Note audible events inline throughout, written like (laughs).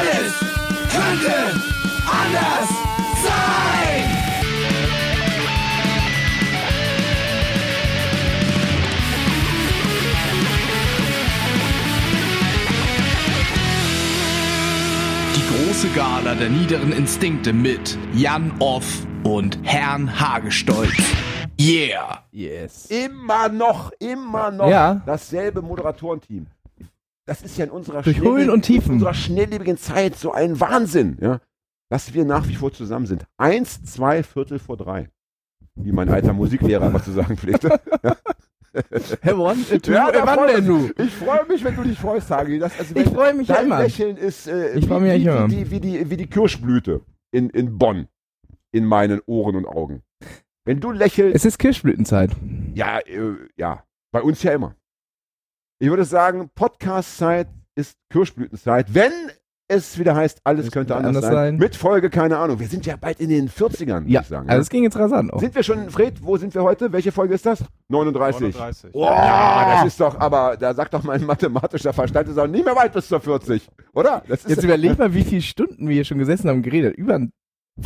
Alles könnte anders sein. Die große Gala der niederen Instinkte mit Jan Off und Herrn Hagestolz. Yeah! Yes. Immer noch, immer noch Ja. dasselbe Moderatorenteam. Das ist ja in unserer, Durch Höhen und Tiefen. in unserer schnelllebigen Zeit so ein Wahnsinn, ja, dass wir nach wie vor zusammen sind. Eins, zwei Viertel vor drei. Wie mein alter Musiklehrer immer zu sagen pflegte. (laughs) Hey, wann, äh, Ja, äh, da wann freut denn du? Ich freue mich, wenn du dich freust, Hagi. Das, also Ich freue mich Dein immer. Lächeln ist äh, Ich wie, mich wie, immer. wie, wie, die, wie die Kirschblüte in, in Bonn in meinen Ohren und Augen. Wenn du lächelst, Es ist Kirschblütenzeit. ja, äh, ja, bei uns ja immer. Ich würde sagen, Podcast-Zeit ist Kirschblütenzeit, wenn es wieder heißt, alles Es könnte anders, anders sein. sein. Mit Folge, keine Ahnung. Wir sind ja bald in den 40ern, würde Ja, ich sagen. also ja. es ging jetzt rasant auch. Sind wir schon, Fred, wo sind wir heute? Welche Folge ist das? 39. 39. Oh, ja, das ist doch, aber da sagt doch mein mathematischer Verstand, ist auch nicht mehr weit bis zur 40, oder? Das ist Jetzt überleg mal, wie viele Stunden wir hier schon gesessen haben und geredet. Über ein-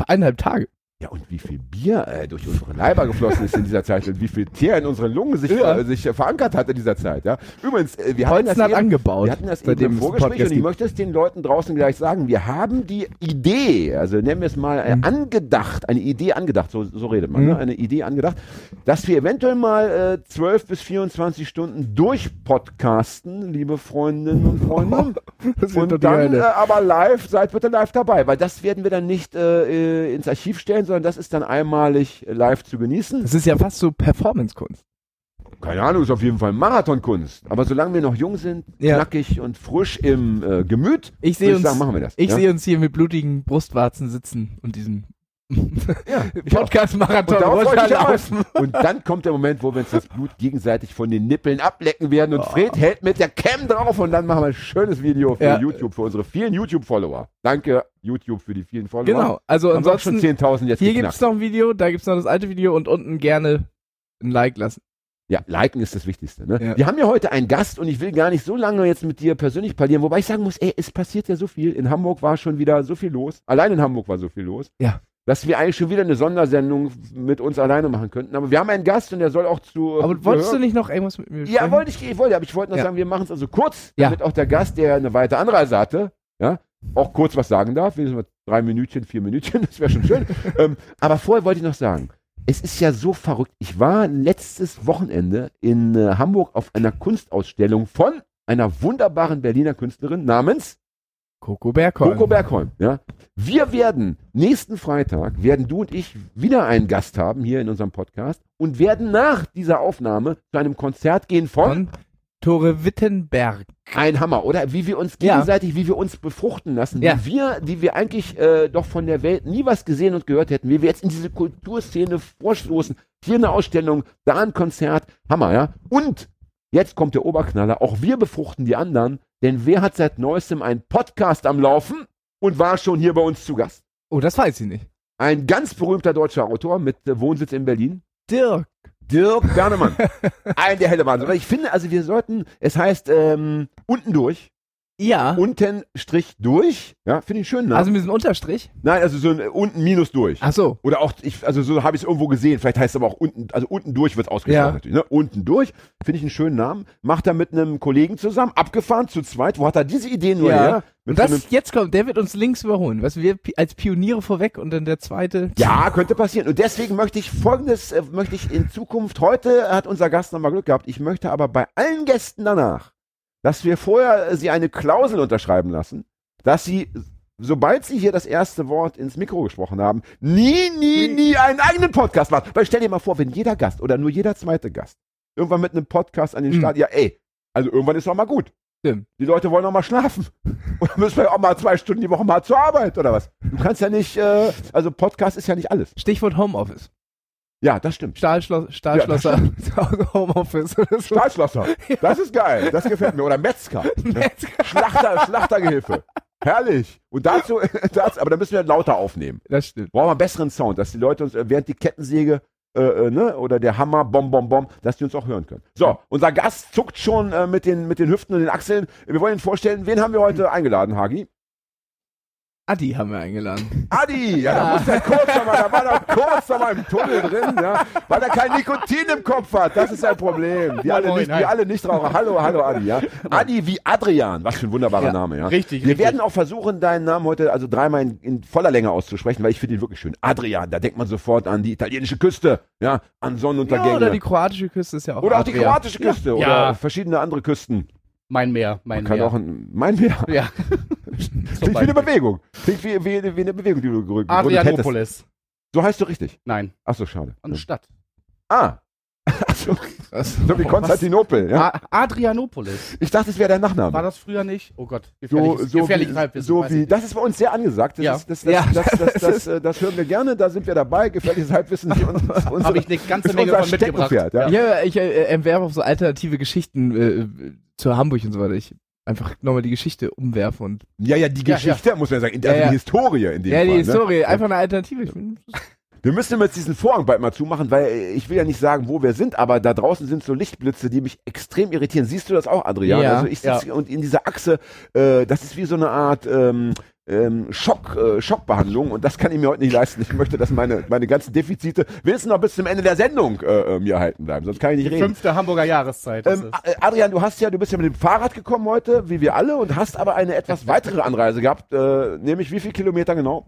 eineinhalb Tage. Ja, und wie viel Bier äh, durch unsere Leiber geflossen ist in dieser Zeit und wie viel Teer in unseren Lungen sich, Ja. äh, sich äh, verankert hat in dieser Zeit. Ja. Übrigens, äh, wir hatten das eben, angebaut. wir hatten das eben im Vorgespräch Podcast und ich möchte es den Leuten draußen gleich sagen. Wir haben die Idee, also nennen wir es mal äh, Mhm. angedacht, eine Idee angedacht, so, so redet man, Mhm. ne? eine Idee angedacht, dass wir eventuell mal äh, 12 bis 24 Stunden durchpodcasten, liebe Freundinnen und Freunde. (laughs) Und dann äh, aber live, seid bitte live dabei, weil das werden wir dann nicht äh, äh, ins Archiv stellen, sondern das ist dann einmalig live zu genießen. Das ist ja fast so Performance-Kunst. Keine Ahnung, ist auf jeden Fall Marathonkunst. Aber solange wir noch jung sind, Ja. knackig und frisch im äh, Gemüt, Ich sehe uns, sagen, machen wir das. ich ja? sehe uns hier mit blutigen Brustwarzen sitzen und diesem (laughs) ja. Podcast-Marathon runterlaufen. (laughs) Und dann kommt der Moment, wo wir uns das Blut gegenseitig von den Nippeln ablecken werden und Oh. Fred hält mit der Cam drauf und dann machen wir ein schönes Video für Ja. YouTube, für unsere vielen YouTube-Follower. Danke, YouTube, für die vielen Follower. Genau, also Haben auch schon ansonsten, 10.000 jetzt hier geknackt. gibt's noch ein Video, da gibt's noch das alte Video und unten gerne ein Like lassen. Ja, liken ist das Wichtigste. Ne? Ja. Wir haben ja heute einen Gast und ich will gar nicht so lange jetzt mit dir persönlich parlieren, wobei ich sagen muss, ey, es passiert ja so viel. In Hamburg war schon wieder so viel los. Allein in Hamburg war so viel los. Ja. Dass wir eigentlich schon wieder eine Sondersendung mit uns alleine machen könnten. Aber wir haben einen Gast und der soll auch zu. Aber wolltest du nicht noch irgendwas mit mir Ja, sprechen? wollte ich, ich wollte, aber ich wollte noch Ja. sagen, wir machen es also kurz, Ja. damit auch der Gast, der eine weite Anreise hatte, ja, auch kurz was sagen darf. Wenigstens mal drei Minütchen, vier Minütchen, (laughs) das wäre schon schön. (laughs) ähm, aber vorher wollte ich noch sagen, es ist ja so verrückt. Ich war letztes Wochenende in äh, Hamburg auf einer Kunstausstellung von einer wunderbaren Berliner Künstlerin namens Coco Bergholm. Coco Bergholm. Ja. Wir werden nächsten Freitag, werden du und ich wieder einen Gast haben hier in unserem Podcast und werden nach dieser Aufnahme zu einem Konzert gehen von Von Tore Wittenberg. ein Hammer, oder? Wie wir uns Ja. gegenseitig, wie wir uns befruchten lassen, Ja. wie wir, die wir eigentlich äh, doch von der Welt nie was gesehen und gehört hätten, wie wir jetzt in diese Kulturszene vorstoßen. Hier eine Ausstellung, da ein Konzert, Hammer, ja? Und jetzt kommt der Oberknaller, auch wir befruchten die anderen, denn wer hat seit neuestem einen Podcast am Laufen und war schon hier bei uns zu Gast? Oh, das weiß ich nicht. Ein ganz berühmter deutscher Autor mit äh, Wohnsitz in Berlin. Dirk. Dirk Bernemann. (laughs) Ein der helle Wahnsinn. Ich finde, also wir sollten, es heißt ähm, unten durch, Ja. unten Strich durch. Ja, finde ich schön. Ne? Also mit diesem Unterstrich. Nein, also so ein äh, unten minus durch. Ach so. Oder auch, ich, also so habe ich es irgendwo gesehen. Vielleicht heißt es aber auch unten, also unten durch wird es ausgesprochen Ja. natürlich. Ne? Unten durch, finde ich einen schönen Namen. Macht er mit einem Kollegen zusammen, abgefahren zu zweit. Wo hat er diese Idee nur Ja. her? Und Mit so einem, das jetzt kommt, der wird uns links überholen. Was wir pi- als Pioniere vorweg und dann der zweite. ja, könnte passieren. Und deswegen möchte ich folgendes, äh, möchte ich in Zukunft, heute hat unser Gast nochmal Glück gehabt, ich möchte aber bei allen Gästen danach, dass wir vorher äh, sie eine Klausel unterschreiben lassen, dass sie, sobald sie hier das erste Wort ins Mikro gesprochen haben, nie, nie, nie einen eigenen Podcast machen. Weil stell dir mal vor, wenn jeder Gast oder nur jeder zweite Gast irgendwann mit einem Podcast an den Mhm. Start, ja ey, also irgendwann ist doch mal gut. Stimmt. Die Leute wollen auch mal schlafen. (laughs) Oder müssen wir auch mal zwei Stunden die Woche mal zur Arbeit oder was? Du kannst ja nicht, äh, also Podcast ist ja nicht alles. Stichwort Homeoffice. Ja, das stimmt. Stahlschloss, Stahlschlosser. (laughs) Homeoffice oder so. Stahlschlosser. Das ist geil. Das gefällt mir. Oder Metzger. (laughs) Schlachter, Schlachtergehilfe. Herrlich. Und dazu, (laughs) dazu, aber da müssen wir lauter aufnehmen. Das stimmt. Brauchen wir einen besseren Sound, dass die Leute uns, äh, während die Kettensäge äh, äh, ne, oder der Hammer, bom, bom, bom, dass die uns auch hören können. So, unser Gast zuckt schon äh, mit, den, mit den Hüften und den Achseln. Wir wollen ihn vorstellen, wen haben wir heute eingeladen, Hagi? Adi haben wir eingeladen. Adi, ja, da muss der kurz nochmal, da war doch kurz nochmal im Tunnel drin, ja, weil er kein Nikotin im Kopf hat. Das ist ein Problem. Die alle nicht, die alle nicht rauchen. Hallo, hallo Adi, ja. Adi wie Adrian, was für ein wunderbarer Ja, Name, ja. richtig, Wir richtig. werden auch versuchen, deinen Namen heute also dreimal in, in voller Länge auszusprechen, weil ich finde ihn wirklich schön. Adrian, da denkt man sofort an die italienische Küste, ja, an Sonnenuntergänge. Ja, oder die kroatische Küste ist ja auch Oder auch die Adria. kroatische Küste oder Ja. verschiedene andere Küsten. Mein Meer, mein Kann Meer. auch ein, mein Meer. ja. (laughs) Klingt wie eine Bewegung. Klingt wie, wie, wie eine Bewegung, die du gegründet. Adrianopolis. So heißt du richtig. Nein, Ach so, schade. eine Stadt. Ah. Achso, Was? so wie Konstantinopel, ja. Adrianopolis. Ich dachte, es wäre dein Nachname. War das früher nicht? Oh Gott, so, gefährliches, so wie, Halbwissen. so wie, das ist bei uns sehr angesagt. Das, Ja. ist, das, das, Ja. das, das, das, (laughs) äh, das hören wir gerne, da sind wir dabei. Gefährliches Halbwissen. (laughs) Habe ich eine ganze Menge von mitgebracht. Ja. Ja, ich äh, entwerfe auch so alternative Geschichten äh, zu Hamburg und so weiter. Ich einfach nochmal die Geschichte umwerfe und. ja, ja, die Ja, Geschichte, muss man sagen, also Ja, ja. die Historie in dem Ja, Fall. die ne? Historie, einfach eine Alternative. Wir müssen jetzt diesen Vorhang bald mal zumachen, weil ich will ja nicht sagen, wo wir sind, aber da draußen sind so Lichtblitze, die mich extrem irritieren. Siehst du das auch, Adrian? Ja. Also ich sitze und in dieser Achse, äh, das ist wie so eine Art ähm, ähm, Schock, äh, Schockbehandlung und das kann ich mir heute nicht leisten. Ich möchte, dass meine, meine ganzen Defizite wenigstens noch bis zum Ende der Sendung äh, äh, mir erhalten bleiben, sonst kann ich nicht Die reden. fünfte Hamburger Jahreszeit. ist Ähm, es. äh, Adrian, du hast ja, du bist ja mit dem Fahrrad gekommen heute, wie wir alle, und hast aber eine etwas weitere Anreise gehabt, äh, nämlich wie viel Kilometer genau?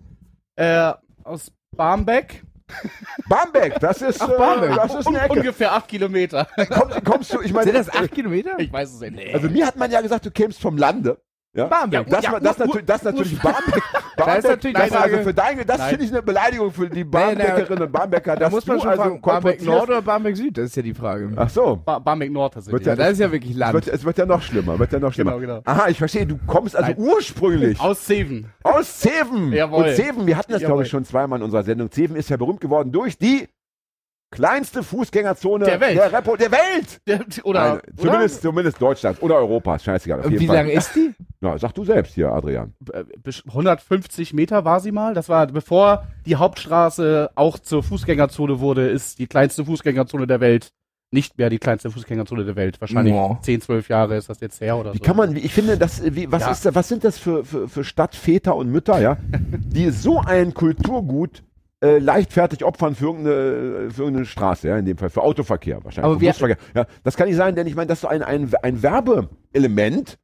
Äh, aus Barmbek. Barmbek, das ist, (laughs) Ach, Barmbek. Äh, das ist eine Ecke. ungefähr acht Kilometer. Kommst, kommst du, ich meine, sind das acht Kilometer? Ich weiß es nicht. Also mir hat man ja gesagt, du kämst vom Lande. Ja? Barmbek. Das, Ja, das, natürlich, (laughs) das natürlich Barmbek. Da ist natürlich das, Frage- also für deine, das Nein. finde ich eine Beleidigung für die Nein, Barmbekerinnen und Barmbeker. Da muss man schon also fragen, Barmbek Nord oder Barmbek Süd? Das ist ja die Frage. Ach so. Ba Barmbek Nord tatsächlich. Ja, das ist ja wirklich Es Land. wird, es wird ja noch schlimmer, wird ja noch schlimmer. Genau, genau. Aha, ich verstehe, du kommst also Nein. ursprünglich aus, Aus Zeven. Zeven. Jawohl. Und Zeven, wir hatten das glaube ich schon zweimal in unserer Sendung. Zeven ist ja berühmt geworden durch die kleinste Fußgängerzone Der Welt. der, Repo der Welt. Der, oder, Nein, zumindest, zumindest Deutschlands oder Europas, scheißegal. Auf wie Fall. lange ist die? Na, sag du selbst hier, Adrian. oder? Äh, besch- 150 Meter war sie mal. Das war, bevor die Hauptstraße auch zur Fußgängerzone wurde, ist die kleinste Fußgängerzone der Welt nicht mehr die kleinste Fußgängerzone der Welt. Wahrscheinlich Boah. 10, 12 Jahre ist das jetzt her oder Wie so. kann man, wie- ich finde, das, wie, was Ja. ist, was sind das für, für, für Stadtväter und Mütter, ja, (laughs) die so ein Kulturgut äh, leichtfertig opfern für irgendeine, für irgendeine Straße, ja, in dem Fall für Autoverkehr wahrscheinlich. Aber für wir- Busverkehr. Ja, das kann nicht sein, denn ich meine, das ist so ein, ein, ein Werbeelement.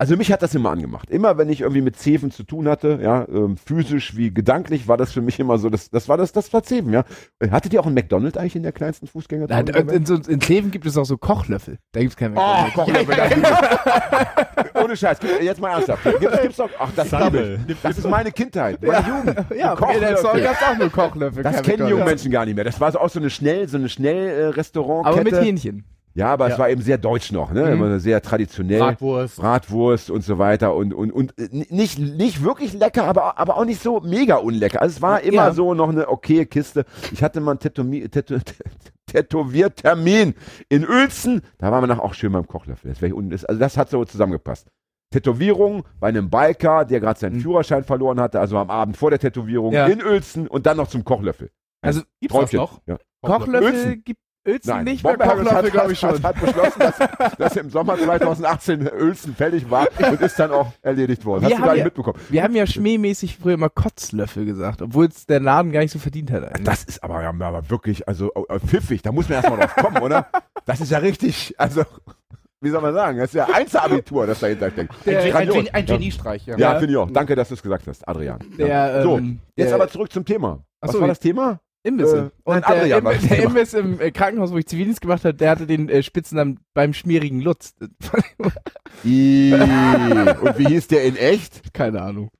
Also mich hat das immer angemacht. Immer wenn ich irgendwie mit Zeven zu tun hatte, ja, ähm, physisch wie gedanklich, war das für mich immer so, das, das war das, das war Zeven, ja. Hattet ihr auch einen McDonald's eigentlich in der kleinsten Fußgängerzone? Nein, in, so, in Kleve gibt es auch so Kochlöffel. Da gibt es keinen Oh, McDonald's. Kochlöffel. das- (laughs) Ohne Scheiß. Jetzt mal ernsthaft. Gibt, gibt's doch, ach, das, ich. das ist meine Kindheit, meine Jugend. (laughs) Ja, Die in der Zoll Kochlöffel. gab es auch nur Kochlöffel. Das kennen die jungen McDonald's. Menschen gar nicht mehr. Das war so auch so eine schnell, so eine schnell äh, Restaurantkette. Aber mit Hähnchen. Ja, aber es Ja. war eben sehr deutsch noch, ne? Mhm. Immer sehr traditionell. Bratwurst. Bratwurst und so weiter und und und äh, nicht nicht wirklich lecker, aber aber auch nicht so mega unlecker. Also es war immer Ja. so noch eine okaye Kiste. Ich hatte mal einen Tätow (laughs) Tätowiertermin in Uelzen, da waren wir nach auch schön beim Kochlöffel. Das unten ist, also das hat so zusammengepasst. Tätowierung bei einem Biker, der gerade seinen Mhm. Führerschein verloren hatte, also am Abend vor der Tätowierung Ja. in Uelzen und dann noch zum Kochlöffel. Also Gibt's das Träumchen. noch? Ja. Kochlöffel Uelzen. gibt Uelzen Nein, nicht mehr Bomberharris Kochlöffel, hat, glaube ich hat, schon. hat beschlossen, dass, dass im Sommer 2018 Uelzen fällig war und ist dann auch erledigt worden. Wir Hast du haben gar nicht ja- mitbekommen. Wir haben ja schmähmäßig früher immer Kotzlöffel gesagt, obwohl es der Laden gar nicht so verdient hat. eigentlich. Das ist aber, ja, aber wirklich, also pfiffig, da muss man erstmal drauf kommen, oder? Das ist ja richtig, also, wie soll man sagen, das ist ja Einzelabitur, das dahinter steckt. Der- Ein, Ge- ein, Grandios. Gen- ein Geniestreich, ja. Ja, Ja. finde ich auch. Danke, dass du es gesagt hast, Adrian. Ja. Der, so, ähm, jetzt der- aber zurück zum Thema. Was so, war das Thema? Imbisse. Äh, und der, Im, (laughs) der Thema. Imbiss im äh, Krankenhaus, wo ich Zivildienst gemacht habe, der hatte den äh, Spitznamen beim schmierigen Lutz. (laughs) Und wie hieß der in echt? Keine Ahnung.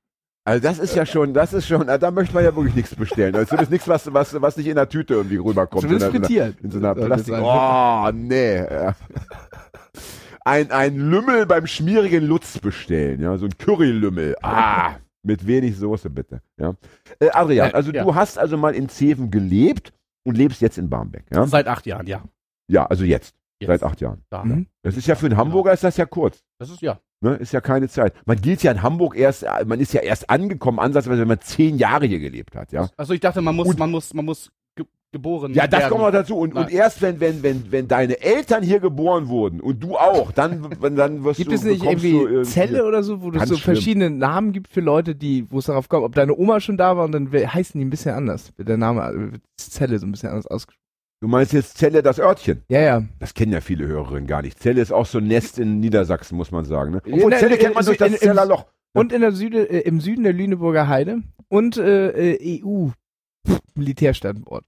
Also das ist ja schon, das ist schon, da möchte man ja wirklich nichts bestellen. Also das ist nichts, was, was, was nicht in der Tüte irgendwie rüberkommt. Zumindest in, der- in, der- so einer Plastik. Oh, nee. Ein, ein Lümmel beim schmierigen Lutz bestellen, ja, so ein Currylümmel. Ah, mit wenig Soße bitte. Ja. Äh, Adrian, Äh, also ja. du hast also mal in Zeven gelebt und lebst jetzt in Barmbek, ja? Seit acht Jahren, ja. Ja, also jetzt, Jetzt. seit acht Jahren. Da. Mhm. Das ist ja für einen Hamburger ist das ja kurz. Das ist ja. Ne, ist ja keine Zeit. Man gilt ja in Hamburg erst, äh, man ist ja erst angekommen, ansatzweise, wenn man zehn Jahre hier gelebt hat, ja. Also ich dachte, man muss, Und- man muss, man muss geboren Ja, das werden. kommt noch dazu. Und, und erst wenn, wenn, wenn, wenn deine Eltern hier geboren wurden und du auch, dann, wenn- dann wirst Gibt du, es nicht irgendwie du irgendwie- Zelle oder so, wo es so schlimm. verschiedene Namen gibt für Leute, die, wo es darauf kommt, ob deine Oma schon da war und dann heißen die ein bisschen anders. Der Name, äh, Zelle so ein bisschen anders ausgesprochen. Du meinst jetzt Zelle, das Örtchen. Ja, ja. Das kennen ja viele Hörerinnen gar nicht. Zelle ist auch so ein Nest in Niedersachsen, muss man sagen. Ne? Obwohl nein, Zelle in- kennt man in- durch das in- im- Zeller Loch. Und in der Süde, äh, im Süden der Lüneburger Heide und äh, äh, EU Militärstandort.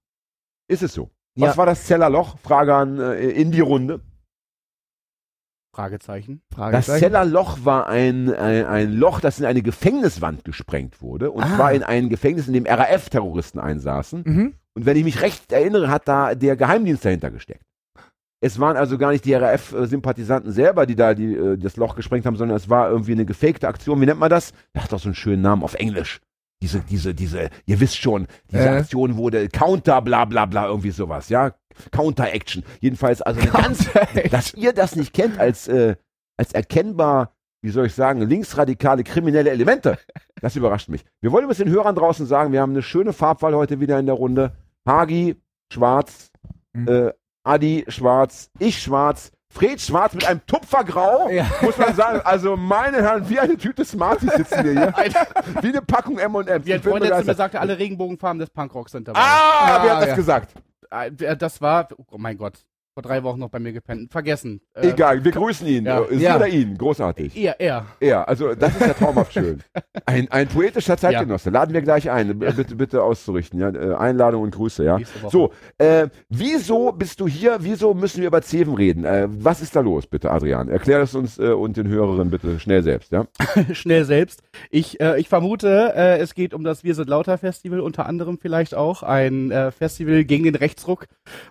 Ist es so? Ja. Was war das Zeller Loch? Frage an äh, in die Runde. Fragezeichen. Das Fragezeichen. Zeller Loch war ein, ein, ein Loch, das in eine Gefängniswand gesprengt wurde. Und Ah. zwar in ein Gefängnis, in dem RAF-Terroristen einsaßen. Mhm. Und wenn ich mich recht erinnere, hat da der Geheimdienst dahinter gesteckt. Es waren also gar nicht die RAF-Sympathisanten selber, die da die, äh, das Loch gesprengt haben, sondern es war irgendwie eine gefakte Aktion. Wie nennt man das? Das hat doch so einen schönen Namen auf Englisch. Diese, diese, diese, ihr wisst schon, diese Äh. Aktion wurde Counter, bla bla bla, irgendwie sowas, ja. Counter-Action. Jedenfalls, also ganz, dass ihr das nicht kennt als, äh, als erkennbar, wie soll ich sagen, linksradikale kriminelle Elemente. Das überrascht mich. Wir wollen es den Hörern draußen sagen, wir haben eine schöne Farbwahl heute wieder in der Runde. Hagi, schwarz, Mhm. äh, Adi, schwarz, ich schwarz, Fred schwarz mit einem Tupfergrau, Ja. muss man sagen. Also meine Herren, wie eine Tüte Smarties sitzen wir hier. wie eine Packung M&M's. Wie ein Freund letztens mir sagte, alle Regenbogenfarben des Punkrocks sind dabei. Ah, wer Ah, hat das ja. gesagt? Äh, Das war, oh mein Gott, vor drei Wochen noch bei mir gepennt. Vergessen. Äh, Egal, wir grüßen ihn. ja. Äh, Sie Ja. oder ihn, großartig. Er, er. Ja, also das ist ja traumhaft schön. (laughs) Ein, ein poetischer Zeitgenosse. Laden wir gleich ein. B- Bitte, bitte auszurichten. Ja? Äh, Einladung und Grüße, ja. So, äh, wieso bist du hier? Wieso müssen wir über Zeven reden? Äh, was ist da los, bitte, Adrian? Erklär es uns äh, und den Hörerinnen bitte schnell selbst, ja? (laughs) Schnell selbst. Ich, äh, ich vermute, äh, es geht um das Wir sind lauter Festival, unter anderem vielleicht auch. Ein äh, Festival gegen den Rechtsruck.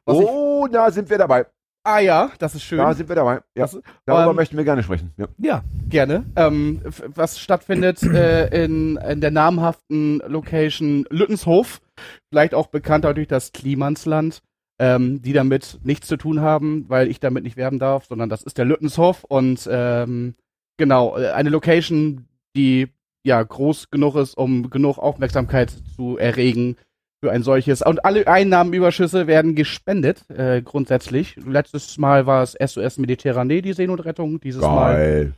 Ich, Oh, da sind wir dabei. ah ja, das ist schön. Da sind wir dabei. Ja. Das- Darüber ähm, möchten wir gerne sprechen. Ja. Ja. Gerne. Ähm, was stattfindet äh, in, in der namhaften Location Lüttenshof, vielleicht auch bekannter durch das Klimansland, ähm, die damit nichts zu tun haben, weil ich damit nicht werben darf, sondern das ist der Lüttenshof und ähm, genau, äh, eine Location, die ja groß genug ist, um genug Aufmerksamkeit zu erregen für ein solches. Und alle Einnahmenüberschüsse werden gespendet, äh, grundsätzlich. Letztes Mal war es SOS Mediterranee, die Seenotrettung. Dieses Mal Geil.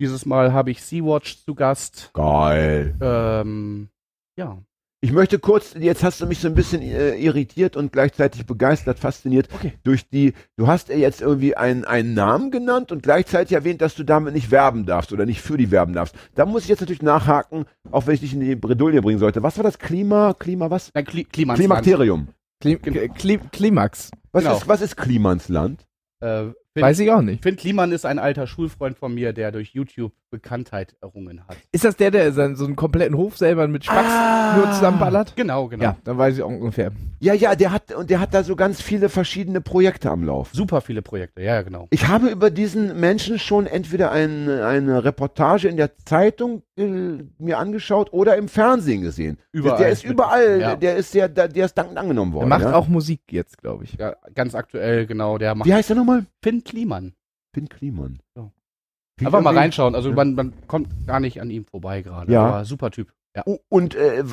dieses Mal habe ich Sea-Watch zu Gast. Geil. Ähm, ja. Ich möchte kurz, jetzt hast du mich so ein bisschen äh, irritiert und gleichzeitig begeistert, fasziniert Okay. durch die, du hast ja jetzt irgendwie einen, einen Namen genannt und gleichzeitig erwähnt, dass du damit nicht werben darfst oder nicht für die werben darfst. Da muss ich jetzt natürlich nachhaken, auch wenn ich dich in die Bredouille bringen sollte. Was war das? Klima, Klima was? Nein, Kli Klimansland. Klimakterium. Klim Klim Klimax. Was, Genau. ist, was ist Klimansland? Äh, Finn, Weiß ich auch nicht. Finn Kliman ist ein alter Schulfreund von mir, der durch YouTube Bekanntheit errungen hat. Ist das der, der so so einen kompletten Hof selber mit Spacks Ah. nur zusammenballert? Genau, genau. Ja, dann weiß ich auch ungefähr. Ja, ja, der hat, und der hat da so ganz viele verschiedene Projekte am Lauf. Super viele Projekte, ja, ja, genau. Ich habe über diesen Menschen schon entweder ein, eine Reportage in der Zeitung äh, mir angeschaut oder im Fernsehen gesehen. Überall. Der ist überall, Ja. der ist sehr, der, der ist dankend angenommen Er worden. macht ja? auch Musik jetzt, glaube ich. Ja, ganz aktuell, genau. Der macht Wie heißt der nochmal? Finn Kliman. Finn Kliman. So. Einfach mal reinschauen. Also man, man kommt gar nicht an ihm vorbei gerade. Ja. Aber super Typ. Ja. Und, äh,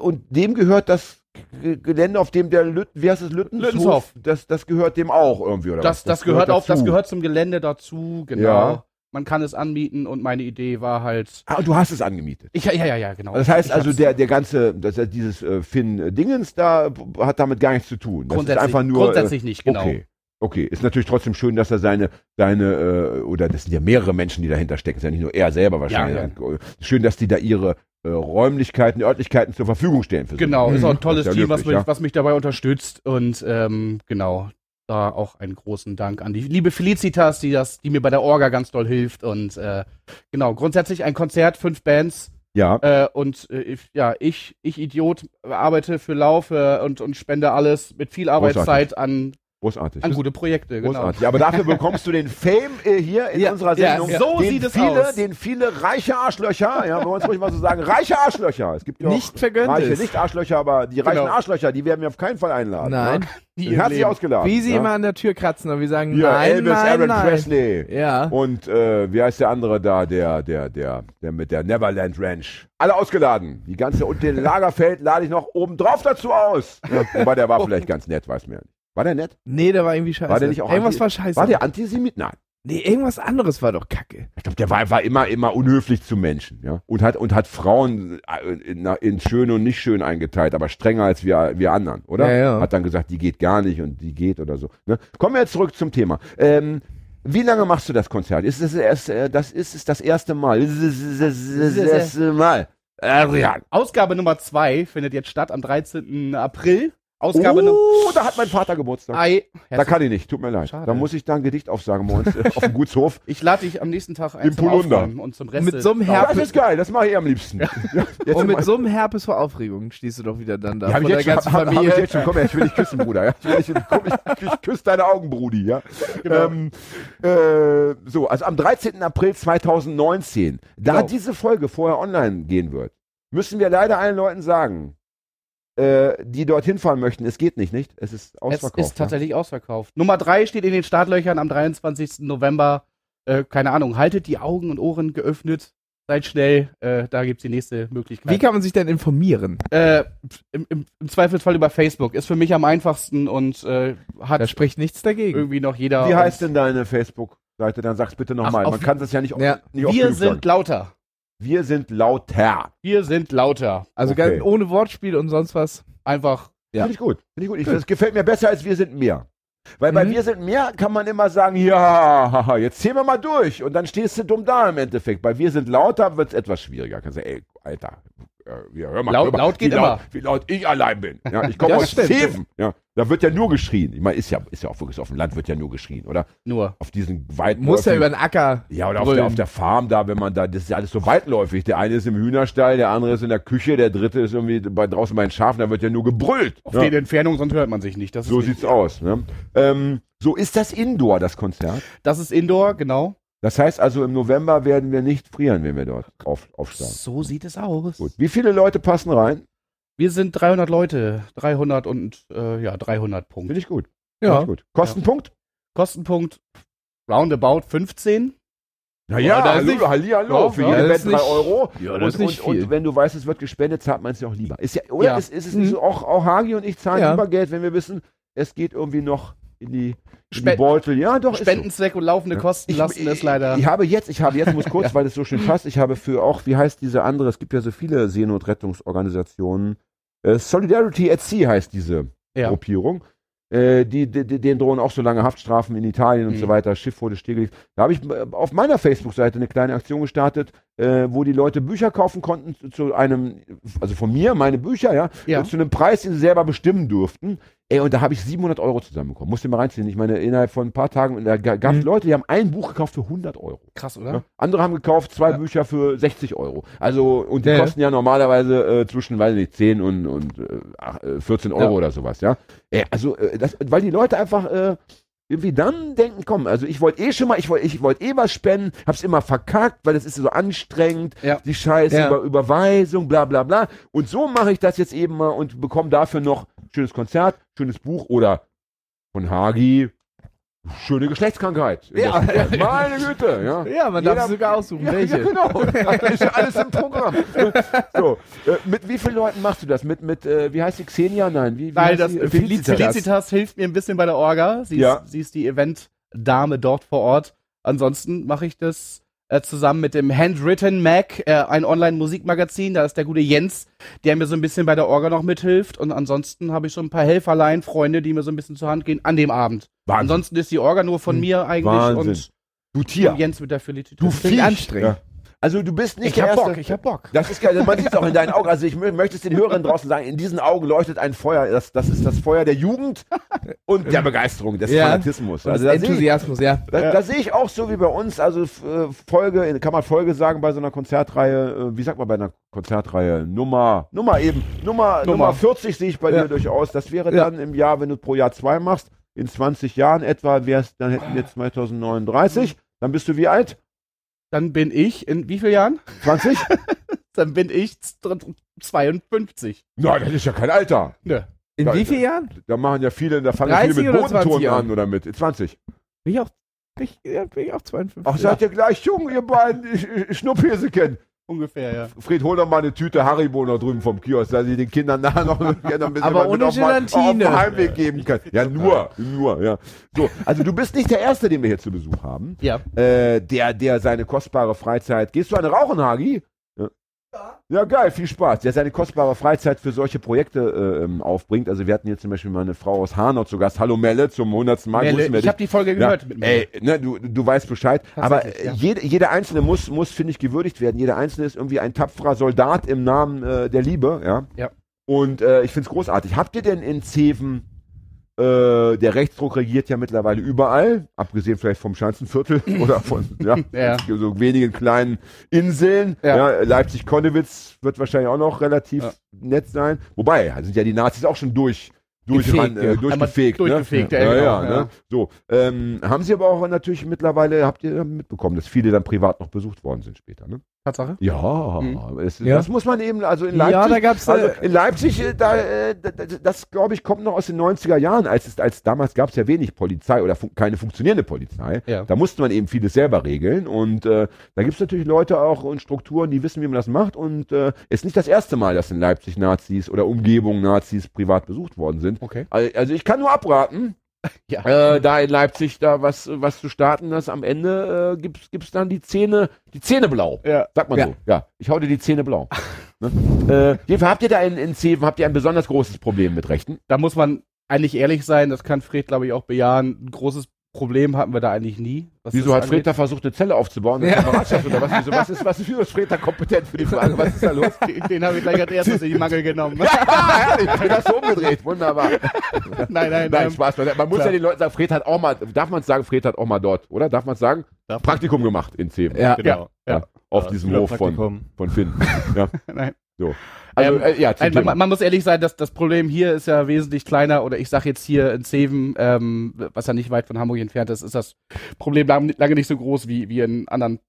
und dem gehört das Gelände, auf dem der Lüt, wie heißt es, Lüttenshof? Lüttenshof. Das, das gehört dem auch irgendwie, oder Das, was? das, gehört auf, das gehört zum Gelände dazu, genau. Ja. Man kann es anmieten und meine Idee war halt. Ah, du hast es angemietet. Ich, ja, ja, ja, genau. Das heißt Ich also, der, der ganze, das, dieses äh, Finn-Dingens da hat damit gar nichts zu tun. Das ist grundsätzlich, einfach nur. grundsätzlich nicht, genau. Okay. Okay, ist natürlich trotzdem schön, dass er seine, seine, äh, oder das sind ja mehrere Menschen, die dahinter stecken, ist ja nicht nur er selber wahrscheinlich. Ja, Schön, dass die da ihre äh, Räumlichkeiten, Örtlichkeiten zur Verfügung stellen für. Genau, ist auch ein tolles ja Team, was, mich, ja. was mich dabei unterstützt und ähm, genau, da auch einen großen Dank an die liebe Felicitas, die das, die mir bei der Orga ganz doll hilft und äh, genau, grundsätzlich ein Konzert, fünf Bands Ja, äh, und äh, ich- ja, ich, ich Idiot, arbeite für Lauf äh, und, und spende alles mit viel Arbeitszeit an, Großartig. An gute Projekte, genau. Großartig. Aber dafür bekommst du den Fame äh, hier in Ja, unserer ja, Sendung. so den sieht es viele, aus. Den viele reiche Arschlöcher, ja, wollen wir uns ruhig mal so sagen, reiche Arschlöcher. Es gibt ja auch Nicht vergönnt reiche, ist. nicht Arschlöcher, aber die reichen Genau. Arschlöcher, die werden wir auf keinen Fall einladen. Nein. Ja? Die herzlich Leben. ausgeladen. Wie sie ja? immer an der Tür kratzen und wir sagen, Hier, nein, Elvis nein, Aaron nein. Presley. Ja. Und äh, wie heißt der andere da, der, der, der, der mit der Neverland Ranch? Alle ausgeladen. Die ganze und den Lagerfeld lade ich noch oben drauf dazu aus. Ja, wobei der war (laughs) vielleicht ganz nett, weiß mir nicht. War der nett? Nee, der war irgendwie scheiße. War der nicht auch Irgendwas anti- war scheiße. War der Antisemit? Nein. nee, irgendwas anderes war doch kacke. Ich glaube, der war, war immer, immer unhöflich zu Menschen, ja. Und hat, und hat Frauen äh, in, in schön und nicht schön eingeteilt, aber strenger als wir, wir anderen, oder? Ja, ja. Hat dann gesagt, die geht gar nicht und die geht oder so. Ne? Kommen wir jetzt zurück zum Thema. Ähm, wie lange machst du das Konzert? Ist es erst, äh, das ist es das erste Mal? Ist es das erste Mal? Adrian. Ausgabe Nummer zwei findet jetzt statt am 13. April. Ausgabe Nummer. Oh, da hat mein Vater Geburtstag. Ei. Da kann ich nicht, tut mir leid. Schade. Da muss ich da ein Gedicht aufsagen bei uns äh, auf dem Gutshof. (laughs) Ich lade dich am nächsten Tag ein Im Polunder. Und zum Rest. Mit so einem Das Herpes, ist geil, das mache ich am liebsten. (laughs) Ja, jetzt und mit so einem Herpes vor Aufregung stehst du doch wieder dann da Ja, hab ich jetzt ganzen schon, hab, hab Familie. ich jetzt schon, komm her, ich will dich küssen, Bruder. Ja? Ich, will dich, komm, ich, ich küsse deine Augen, Brudi. Ja? Ähm, äh, so, also am 13. April 2019, da Genau. diese Folge vorher online gehen wird, müssen wir leider allen Leuten sagen, die dorthin fahren möchten, es geht nicht, nicht? Es ist Es ausverkauft. ist tatsächlich ausverkauft. Nummer drei steht in den Startlöchern am 23. November. Äh, keine Ahnung, haltet die Augen und Ohren geöffnet. Seid schnell, äh, da gibt's die nächste Möglichkeit. Wie kann man sich denn informieren? äh, im, im, Im Zweifelsfall über Facebook. Ist für mich am einfachsten und äh, hat Da spricht nichts dagegen. irgendwie noch jeder. ja? Wie heißt denn deine Facebook-Seite? Dann sag's bitte nochmal. Man kann das ja nicht, Ja. nicht Wir genug sagen. sind lauter. Wir sind lauter. Wir sind lauter. Also Okay. ganz ohne Wortspiel und sonst was. Einfach. Ja. Finde ich gut. Finde ich gut. Ich, das gefällt mir besser als wir sind mehr. Weil bei Mhm. wir sind mehr kann man immer sagen, ja, jetzt zählen wir mal durch und dann stehst du dumm da im Endeffekt. Bei wir sind lauter wird es etwas schwieriger. Kannst du sagen, ey, Alter, äh, ja, hör mal, Laut- hör mal, laut geht wie laut, immer. wie laut ich allein bin. Ja, ich komme Das aus stimmt. Zeven. Ja, da wird ja nur geschrien. Ich meine, ist ja, ist ja auch wirklich auf dem Land wird ja nur geschrien, oder? Nur. Auf diesen weiten Muss ja über den Acker. ja, oder auf der, auf der Farm da, wenn man da, das ist ja alles so weitläufig. Der eine ist im Hühnerstall, der andere ist in der Küche, der dritte ist irgendwie bei, draußen bei den Schafen, da wird ja nur gebrüllt. Auf ja. den Entfernungen, sonst hört man sich nicht. So richtig. sieht's aus. Ne? Ähm, so ist das Indoor, das Konzert. Das ist Indoor, genau. Das heißt also, im November werden wir nicht frieren, wenn wir dort auf, aufsteigen. So sieht es aus. Gut. Wie viele Leute passen rein? Wir sind 300 Leute. 300 und, äh, ja, 300 Punkte. Finde ich gut. Ja. Ich gut. Kostenpunkt? Kostenpunkt roundabout 15. Na Ja, ja, hallo, nicht- halli, hallo. Ja, Für ja, jeden das Bett ist drei nicht- Euro. Ja, das ist und, nicht und, viel. und wenn du weißt, es wird gespendet, zahlt man es ja auch lieber. Ist ja, oder? Ja. Ist, ist es nicht so, auch, auch Hagi und ich zahlen Ja. lieber Geld, wenn wir wissen, es geht irgendwie noch in die, in die Beutel. Ja, doch. Spendenzweck und laufende Kosten lassen es leider. Ich habe jetzt, ich habe jetzt, muss (laughs) kurz, weil es so schön passt, ich habe für auch, wie heißt diese andere, es gibt ja so viele Seenotrettungsorganisationen, äh, Solidarity at Sea heißt diese Ja. Gruppierung. Äh, die, die, denen drohen auch so lange Haftstrafen in Italien und Mhm. so weiter. Schiff wurde stillgelegt. Da habe ich äh, auf meiner Facebook-Seite eine kleine Aktion gestartet, äh, wo die Leute Bücher kaufen konnten zu, zu einem, also von mir, meine Bücher, ja, Ja. zu einem Preis, den sie selber bestimmen durften. Ey, und da habe ich 700 Euro zusammenbekommen. Musst du mal reinziehen. Ich meine, innerhalb von ein paar Tagen, da gab es Mhm. Leute, die haben ein Buch gekauft für 100 Euro. Krass, Ja. oder? Andere haben gekauft zwei Ja. Bücher für 60 Euro. Also, und die Ja. kosten ja normalerweise äh, zwischen, weiß nicht, 10 und, und äh, ach, äh, 14 Euro oder sowas, ja. Äh, also, äh, das, weil die Leute einfach äh, irgendwie dann denken, komm, also ich wollte eh schon mal, ich wollte ich wollte eh was spenden, hab's immer verkackt, weil das ist so anstrengend, Ja. die Scheiße Ja. über Überweisung, bla bla bla. Und so mache ich das jetzt eben mal und bekomme dafür noch schönes Konzert, schönes Buch oder von Hagi schöne Geschlechtskrankheit. Ja. Schule. Meine Güte, ja. (laughs) Ja, man darf sogar aussuchen, Ja, welche. ja, genau. Das ist ja alles im Programm. (laughs) So, äh, mit wie vielen Leuten machst du das? Mit, mit äh, wie heißt die Xenia? Nein, wie, wie Nein, das die? Äh, Felicitas. Felicitas hilft mir ein bisschen bei der Orga. Sie, Ja. ist, sie ist die Event-Dame dort vor Ort. Ansonsten mache ich das äh, zusammen mit dem Handwritten Mac, äh, ein Online-Musikmagazin. Da ist der gute Jens, der mir so ein bisschen bei der Orga noch mithilft. Und ansonsten habe ich so ein paar Helferlein, Freunde, die mir so ein bisschen zur Hand gehen an dem Abend. Wahnsinn. Ansonsten ist die Orga nur von Hm. mir eigentlich Wahnsinn. und Du Tier. Jens mit der Felicitas. Du Viech. anstrengend. Ja. Also du bist nicht ich der hab Erste. Bock, ich hab Bock. Das ist geil. Man sieht es auch in deinen Augen. Also ich mö- möchte es den Hörern draußen sagen, in diesen Augen leuchtet ein Feuer. Das, das ist das Feuer der Jugend und der Begeisterung, des Ja. Fanatismus. Also das da sehe ich, Enthusiasmus, ja. da, da sehe ich auch so wie bei uns, also äh, Folge, kann man Folge sagen bei so einer Konzertreihe, äh, wie sagt man bei einer Konzertreihe? Nummer, Nummer eben, Nummer, Nummer, Nummer. 40 sehe ich bei Ja. dir durchaus. Das wäre Ja. dann im Jahr, wenn du pro Jahr zwei machst, in 20 Jahren etwa wär's, dann hätten wir 2039. Dann bist du wie alt? Dann bin ich in wie vielen Jahren? 20? (laughs) Dann bin ich z- 52. Nein, das ist ja kein Alter. Nö. In Ja, wie vielen Jahren? Da machen ja viele, da fangen 30 viele mit oder 20 Bodenton an oder mit 20. Bin ich auch, bin ich, ja, bin ich auch 52. Ach, seid ihr gleich jung, ihr beiden Sch- Schnuppkäse kennt. Ungefähr, ja. Fred, hol doch mal eine Tüte Haribo noch drüben vom Kiosk, dass sie den Kindern nachher noch, (laughs) ja, noch ein bisschen Aber ohne auf, mal- auf Gelatine. dem Heimweg geben kann. Ja, nur, nur, ja. So, also du bist nicht der Erste, den wir hier zu Besuch haben, Ja. äh, der, der seine kostbare Freizeit, gehst du eine rauchen, Hagi? Ja. Geil, viel Spaß. Der seine kostbare Freizeit für solche Projekte äh, ähm, aufbringt. Also wir hatten hier zum Beispiel mal eine Frau aus Hanau zu Gast. Hallo Melle, zum 100. Mal. Melle, ich habe die Folge Ja, gehört mit Melle. ey, ne, du, du weißt Bescheid. Aber ja. jede, jeder Einzelne muss, muss finde ich, gewürdigt werden. Jeder Einzelne ist irgendwie ein tapferer Soldat im Namen äh, der Liebe. Ja. Ja. Und äh, ich finde es großartig. Habt ihr denn in Zeven, äh, der Rechtsdruck regiert ja mittlerweile überall, abgesehen vielleicht vom Schanzenviertel (clears throat) oder von ja, Ja. so wenigen kleinen Inseln. Ja. Leipzig-Konnewitz wird wahrscheinlich auch noch relativ nett sein. Wobei, sind ja die Nazis auch schon durch. Durch, Gefegt, äh, ja. durchgefegt, ne? durchgefegt, ja, ja, genau, ja, ja. Ne? So, ähm, haben sie aber auch natürlich mittlerweile, habt ihr mitbekommen, dass viele dann privat noch besucht worden sind später, ne? Tatsache. Ja, Mhm. es, Ja. das muss man eben, also in Leipzig, Ja, da gab's, also äh, in Leipzig, äh, da, äh, da- da- das glaube ich kommt noch aus den 90er Jahren, als es, als damals gab es ja wenig Polizei oder fun keine funktionierende Polizei. Ja. Da musste man eben vieles selber regeln und äh, da gibt es natürlich Leute auch und Strukturen, die wissen, wie man das macht und äh, es ist nicht das erste Mal, dass in Leipzig Nazis oder Umgebung Nazis privat besucht worden sind. Okay. Al- Also ich kann nur abraten, (laughs) Ja. äh, da in Leipzig da was, was zu starten, dass am Ende äh, gibt's, gibt's dann die Zähne, die Zähne blau. Ja. Sagt man Ja. so. Ja, ich hau dir die Zähne blau. (laughs) ne? äh, habt ihr da in, in Zeven, habt ihr ein besonders großes Problem mit Rechten? Da muss man eigentlich ehrlich sein, das kann Fred, glaube ich, auch bejahen. Ein großes Problem hatten wir da eigentlich nie. was Wieso hat angeht. Fred da versucht, eine Zelle aufzubauen? Eine Ja. Kameradschaft oder was? Wieso, was ist, was ist, wieso ist Fred da kompetent für die Frage? Was ist da los? (laughs) Den, den habe ich gleich als erstes in die Mangel genommen. (laughs) ja, herrlich. Fred hast du umgedreht. Wunderbar. (laughs) nein, nein, Nein, nein. Spaß. beiseite. Man muss klar. ja den Leuten sagen, Fred hat auch mal, darf man sagen, Fred hat auch mal dort, oder? Darf man sagen? Darf man. Praktikum gemacht in Zeven. Ja. Genau. Ja. Auf Ja, diesem wieder Hof von, von Finn. Ja. Nein. So. Also, Ähm, äh, ja, Nein, man, man muss ehrlich sein, dass das Problem hier ist ja wesentlich kleiner. Oder ich sage jetzt hier in Zeven, ähm, was ja nicht weit von Hamburg entfernt ist, ist das Problem lang, lange nicht so groß wie, wie in anderen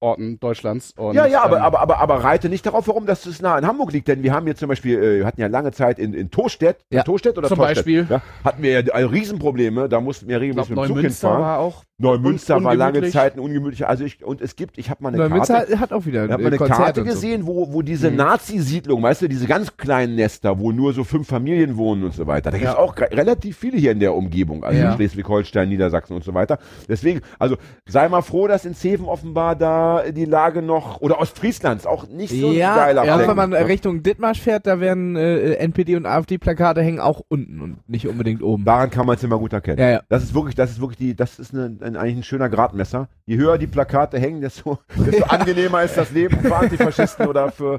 Orten Deutschlands. Und, Ja, ja, aber, ähm, aber, aber, aber reite nicht darauf herum, dass es nah in Hamburg liegt, denn wir haben hier zum Beispiel, äh, wir hatten ja lange Zeit in, in Tostedt, Ja. Tostedt oder Zum Tostedt, Beispiel. Ja, hatten wir ja äh, Riesenprobleme, da mussten wir regelmäßig mit dem Zug Neumünster hinfahren. war auch. Neumünster un- war lange. Zeit ein ungemütlicher, also ich, und es gibt, ich habe mal eine Neumünster Karte, hat, hat auch wieder äh, mal eine Konzerte Karte und so. gesehen, wo, wo diese Mhm. Nazi-Siedlung, weißt du, diese ganz kleinen Nester, wo nur so fünf Familien wohnen und so weiter. Da gibt es Ja. auch re- relativ viele hier in der Umgebung, also Ja. Schleswig-Holstein, Niedersachsen und so weiter. Deswegen, also sei mal froh, dass in Zeven offenbar da die Lage noch, oder Ostfriesland ist auch nicht so ja, geiler ja, wenn man? Richtung Dithmarsch fährt, da werden äh, NPD und AfD-Plakate hängen auch unten und nicht unbedingt oben. Daran kann man es immer gut erkennen. Ja, ja. Das ist wirklich, das ist wirklich die, das ist eine, ein, eigentlich ein schöner Gradmesser. Je höher die Plakate hängen, desto, (laughs) desto angenehmer ist das Leben für Antifaschisten (laughs) oder für,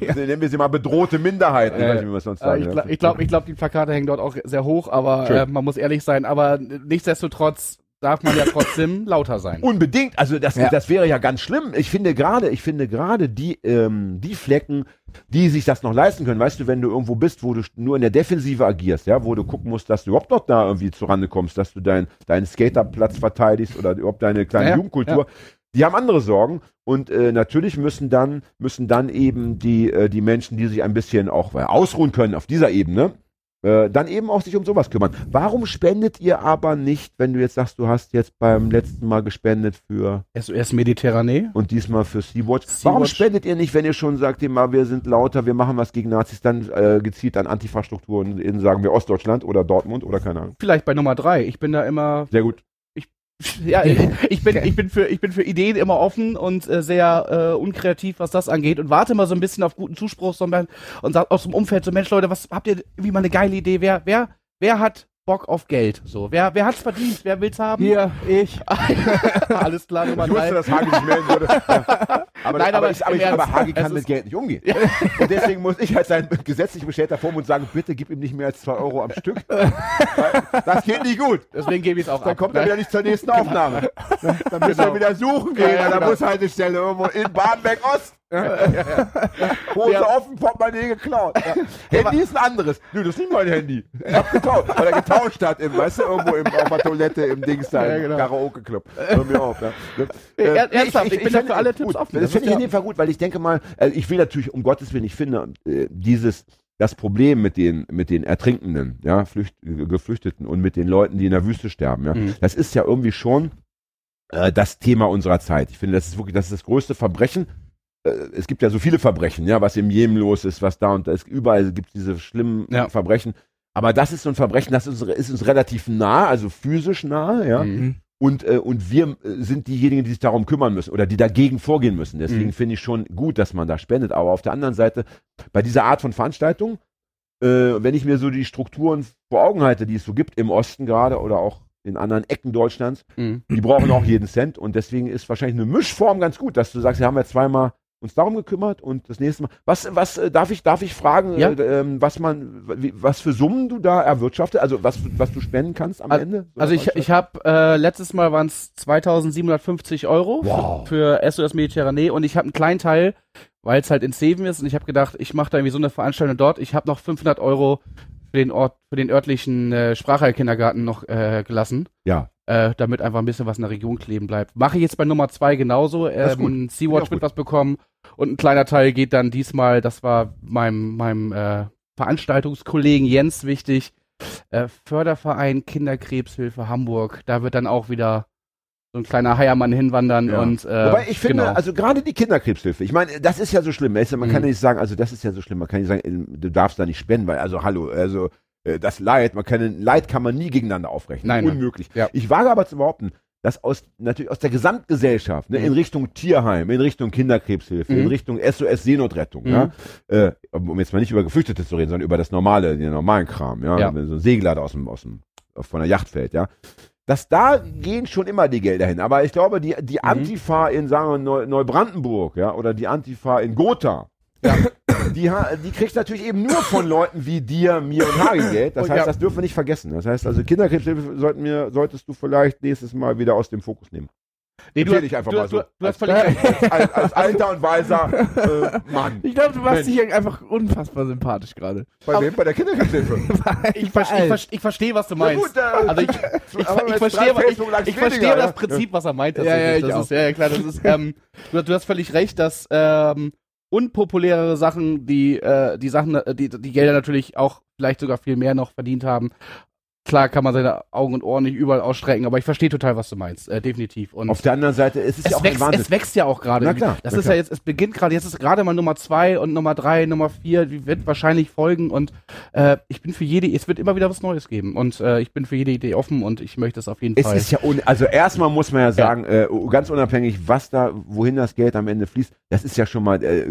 nennen wir sie mal bedrohte Minderheiten, ich Ja, weiß nicht, wie man Äh, ich glaube, ich glaub, ich glaub, die Plakate hängen dort auch sehr hoch, aber äh, man muss ehrlich sein. Aber nichtsdestotrotz darf man ja trotzdem lauter sein. Unbedingt, also das, Ja. das wäre ja ganz schlimm. Ich finde gerade, ich finde gerade die, ähm, die Flecken, die sich das noch leisten können, weißt du, wenn du irgendwo bist, wo du nur in der Defensive agierst, ja, wo du gucken musst, dass du überhaupt noch da irgendwie zurande kommst, dass du dein, deinen Skaterplatz verteidigst oder überhaupt deine kleine Ja, ja. Jugendkultur. Die haben andere Sorgen und äh, natürlich müssen dann müssen dann eben die äh, die Menschen, die sich ein bisschen auch äh, ausruhen können auf dieser Ebene, äh, dann eben auch sich um sowas kümmern. Warum spendet ihr aber nicht, wenn du jetzt sagst, du hast jetzt beim letzten Mal gespendet für SOS Mediterranee. und diesmal für Sea-Watch. Warum spendet ihr nicht, wenn ihr schon sagt, immer, wir sind lauter, wir machen was gegen Nazis, dann äh, gezielt an Antifastrukturen in, sagen wir, Ostdeutschland oder Dortmund oder keine Ahnung. Vielleicht bei Nummer drei. Ich bin da immer Sehr gut. Ja, (laughs) ich, ich bin, ich bin für, ich bin für Ideen immer offen und äh, sehr äh, unkreativ, was das angeht und warte mal so ein bisschen auf guten Zuspruch sondern, und sag aus dem Umfeld so, Mensch, Leute, was habt ihr irgendwie mal eine geile Idee? Wer, wer, wer hat Bock auf Geld? So, wer, wer hat's verdient? Wer will's haben? Hier, ich. (laughs) Alles klar, Nummer Ich wusste, dass Hagi sich melden würde. (laughs) Aber, Nein, aber, aber ich, aber, ich, aber Hagi kann mit Geld nicht umgehen. Und deswegen muss ich als sein gesetzlich bestellter Vormund sagen, bitte gib ihm nicht mehr als 2 Euro am Stück. (laughs) Das geht nicht gut. Deswegen gebe ich es auch Dann ab. kommt er wieder nicht zur nächsten Aufnahme. Dann müssen wir Genau. wieder suchen gehen Ja, ja, an der genau. Bushaltestelle irgendwo in Badenberg-Ost. Hose (laughs) Ja. offen, Portemonnaie geklaut. Handy ist ein anderes. Nö, das ist nicht mein Handy. Ich hab getauscht, weil er getauscht hat, im, weißt du, irgendwo im, auf der Toilette im Dings da, im genau. Karaoke-Club. Hör mir auf. Ja. Äh, er- ernsthaft, ich bin fände dafür alle es Tipps offen. Das, finde ich in dem Fall gut, weil ich denke mal, äh, ich will natürlich, um Gottes Willen, ich finde, äh, dieses, das Problem mit den, mit den Ertrinkenden, ja, Flücht, Ge- Geflüchteten und mit den Leuten, die in der Wüste sterben, ja, Mhm. das ist ja irgendwie schon äh, das Thema unserer Zeit. Ich finde, das ist wirklich, das ist das größte Verbrechen. Äh, es gibt ja so viele Verbrechen, ja, was im Jemen los ist, was da und da ist. Überall gibt es diese schlimmen Ja. Verbrechen. Aber das ist so ein Verbrechen, das ist, ist uns relativ nah, also physisch nah, ja. Mhm. Und, äh, und wir äh, sind diejenigen, die sich darum kümmern müssen oder die dagegen vorgehen müssen. Deswegen Mhm. finde ich schon gut, dass man da spendet. Aber auf der anderen Seite, bei dieser Art von Veranstaltung, äh, wenn ich mir so die Strukturen vor Augen halte, die es so gibt im Osten gerade oder auch in anderen Ecken Deutschlands, Mhm. die brauchen auch jeden Cent. Und deswegen ist wahrscheinlich eine Mischform ganz gut, dass du sagst, wir haben ja zweimal uns darum gekümmert und das nächste Mal. Was, was äh, darf ich, darf ich fragen, Ja. äh, ähm, was man, wie, was für Summen du da erwirtschaftet, also was, was du spenden kannst am Al- Ende? So Also ich, ich habe äh, letztes Mal waren es 2750 Euro Wow. für, für SOS Mediterranee und ich habe einen kleinen Teil, weil es halt in Seven ist und ich habe gedacht, ich mache da irgendwie so eine Veranstaltung dort. Ich habe noch 500 Euro für den Ort, für den örtlichen äh, Sprachheilkindergarten noch äh, gelassen, Ja. äh, damit einfach ein bisschen was in der Region kleben bleibt. Mache ich jetzt bei Nummer zwei genauso. Ähm, Sea-Watch wird was bekommen und ein kleiner Teil geht dann diesmal, das war meinem, meinem äh, Veranstaltungskollegen Jens wichtig, äh, Förderverein Kinderkrebshilfe Hamburg. Da wird dann auch wieder so ein kleiner Heiermann hinwandern Ja. und äh, Wobei ich finde, genau. also gerade die Kinderkrebshilfe, ich meine, das ist ja so schlimm. Man kann Mhm. ja nicht sagen, also das ist ja so schlimm, man kann nicht sagen, du darfst da nicht spenden, weil, also hallo, also äh, das Leid, man kann, Leid kann man nie gegeneinander aufrechnen. Nein, nein. Unmöglich. Ja. Ich wage aber zu behaupten, dass aus, natürlich aus der Gesamtgesellschaft, ne, Mhm. in Richtung Tierheim, in Richtung Kinderkrebshilfe, in Mhm. Richtung SOS Seenotrettung, Mhm. ja, äh, um jetzt mal nicht über Geflüchtete zu reden, sondern über das normale, den normalen Kram, ja, Ja. wenn so ein Segler aus dem, aus dem, von der Yacht fällt, ja, dass da gehen schon immer die Gelder hin. Aber ich glaube, die, die Mhm. Antifa in, sagen wir, Neu Neubrandenburg, ja, oder die Antifa in Gotha, (laughs) die, die kriegt natürlich eben nur von Leuten wie dir, mir und Hagi Geld. Das Und heißt, ja. das dürfen wir nicht vergessen. Das heißt, also Kinderkrebshilfe sollten wir, solltest du vielleicht nächstes Mal wieder aus dem Fokus nehmen. nee, empfehle ich einfach du, mal so. du, du hast völlig (laughs) recht. Als, als alter und weiser äh, Mann. Ich glaube, du machst dich hier einfach unfassbar sympathisch gerade. Bei wem? Bei der Kinderkrebshilfe. (laughs) Ich, ver ich, ver ich verstehe, was du meinst. äh, Also ich, (laughs) ich, verstehe, weniger, das ja. Prinzip, was er meint. Ja, ja, tatsächlich. ich das auch. ist, ja, ja, klar, das ist, ähm, du, du hast völlig recht, dass ähm, unpopulärere Sachen, die äh, die Sachen, äh, die die Gelder natürlich auch vielleicht sogar viel mehr noch verdient haben. Klar kann man seine Augen und Ohren nicht überall ausstrecken, aber ich verstehe total, was du meinst, äh, definitiv. Und Auf der anderen Seite ist es, ja es auch wächst, Wahnsinn. es wächst ja auch gerade. Na klar, Das na ist klar. ja jetzt, es beginnt gerade, jetzt ist gerade mal Nummer zwei und Nummer drei, Nummer vier, die wird wahrscheinlich folgen und äh, ich bin für jede, es wird immer wieder was Neues geben und äh, ich bin für jede Idee offen und ich möchte es auf jeden Es Fall. ist ja, also erstmal muss man ja sagen, Äh, ganz unabhängig, was da, wohin das Geld am Ende fließt, das ist ja schon mal äh,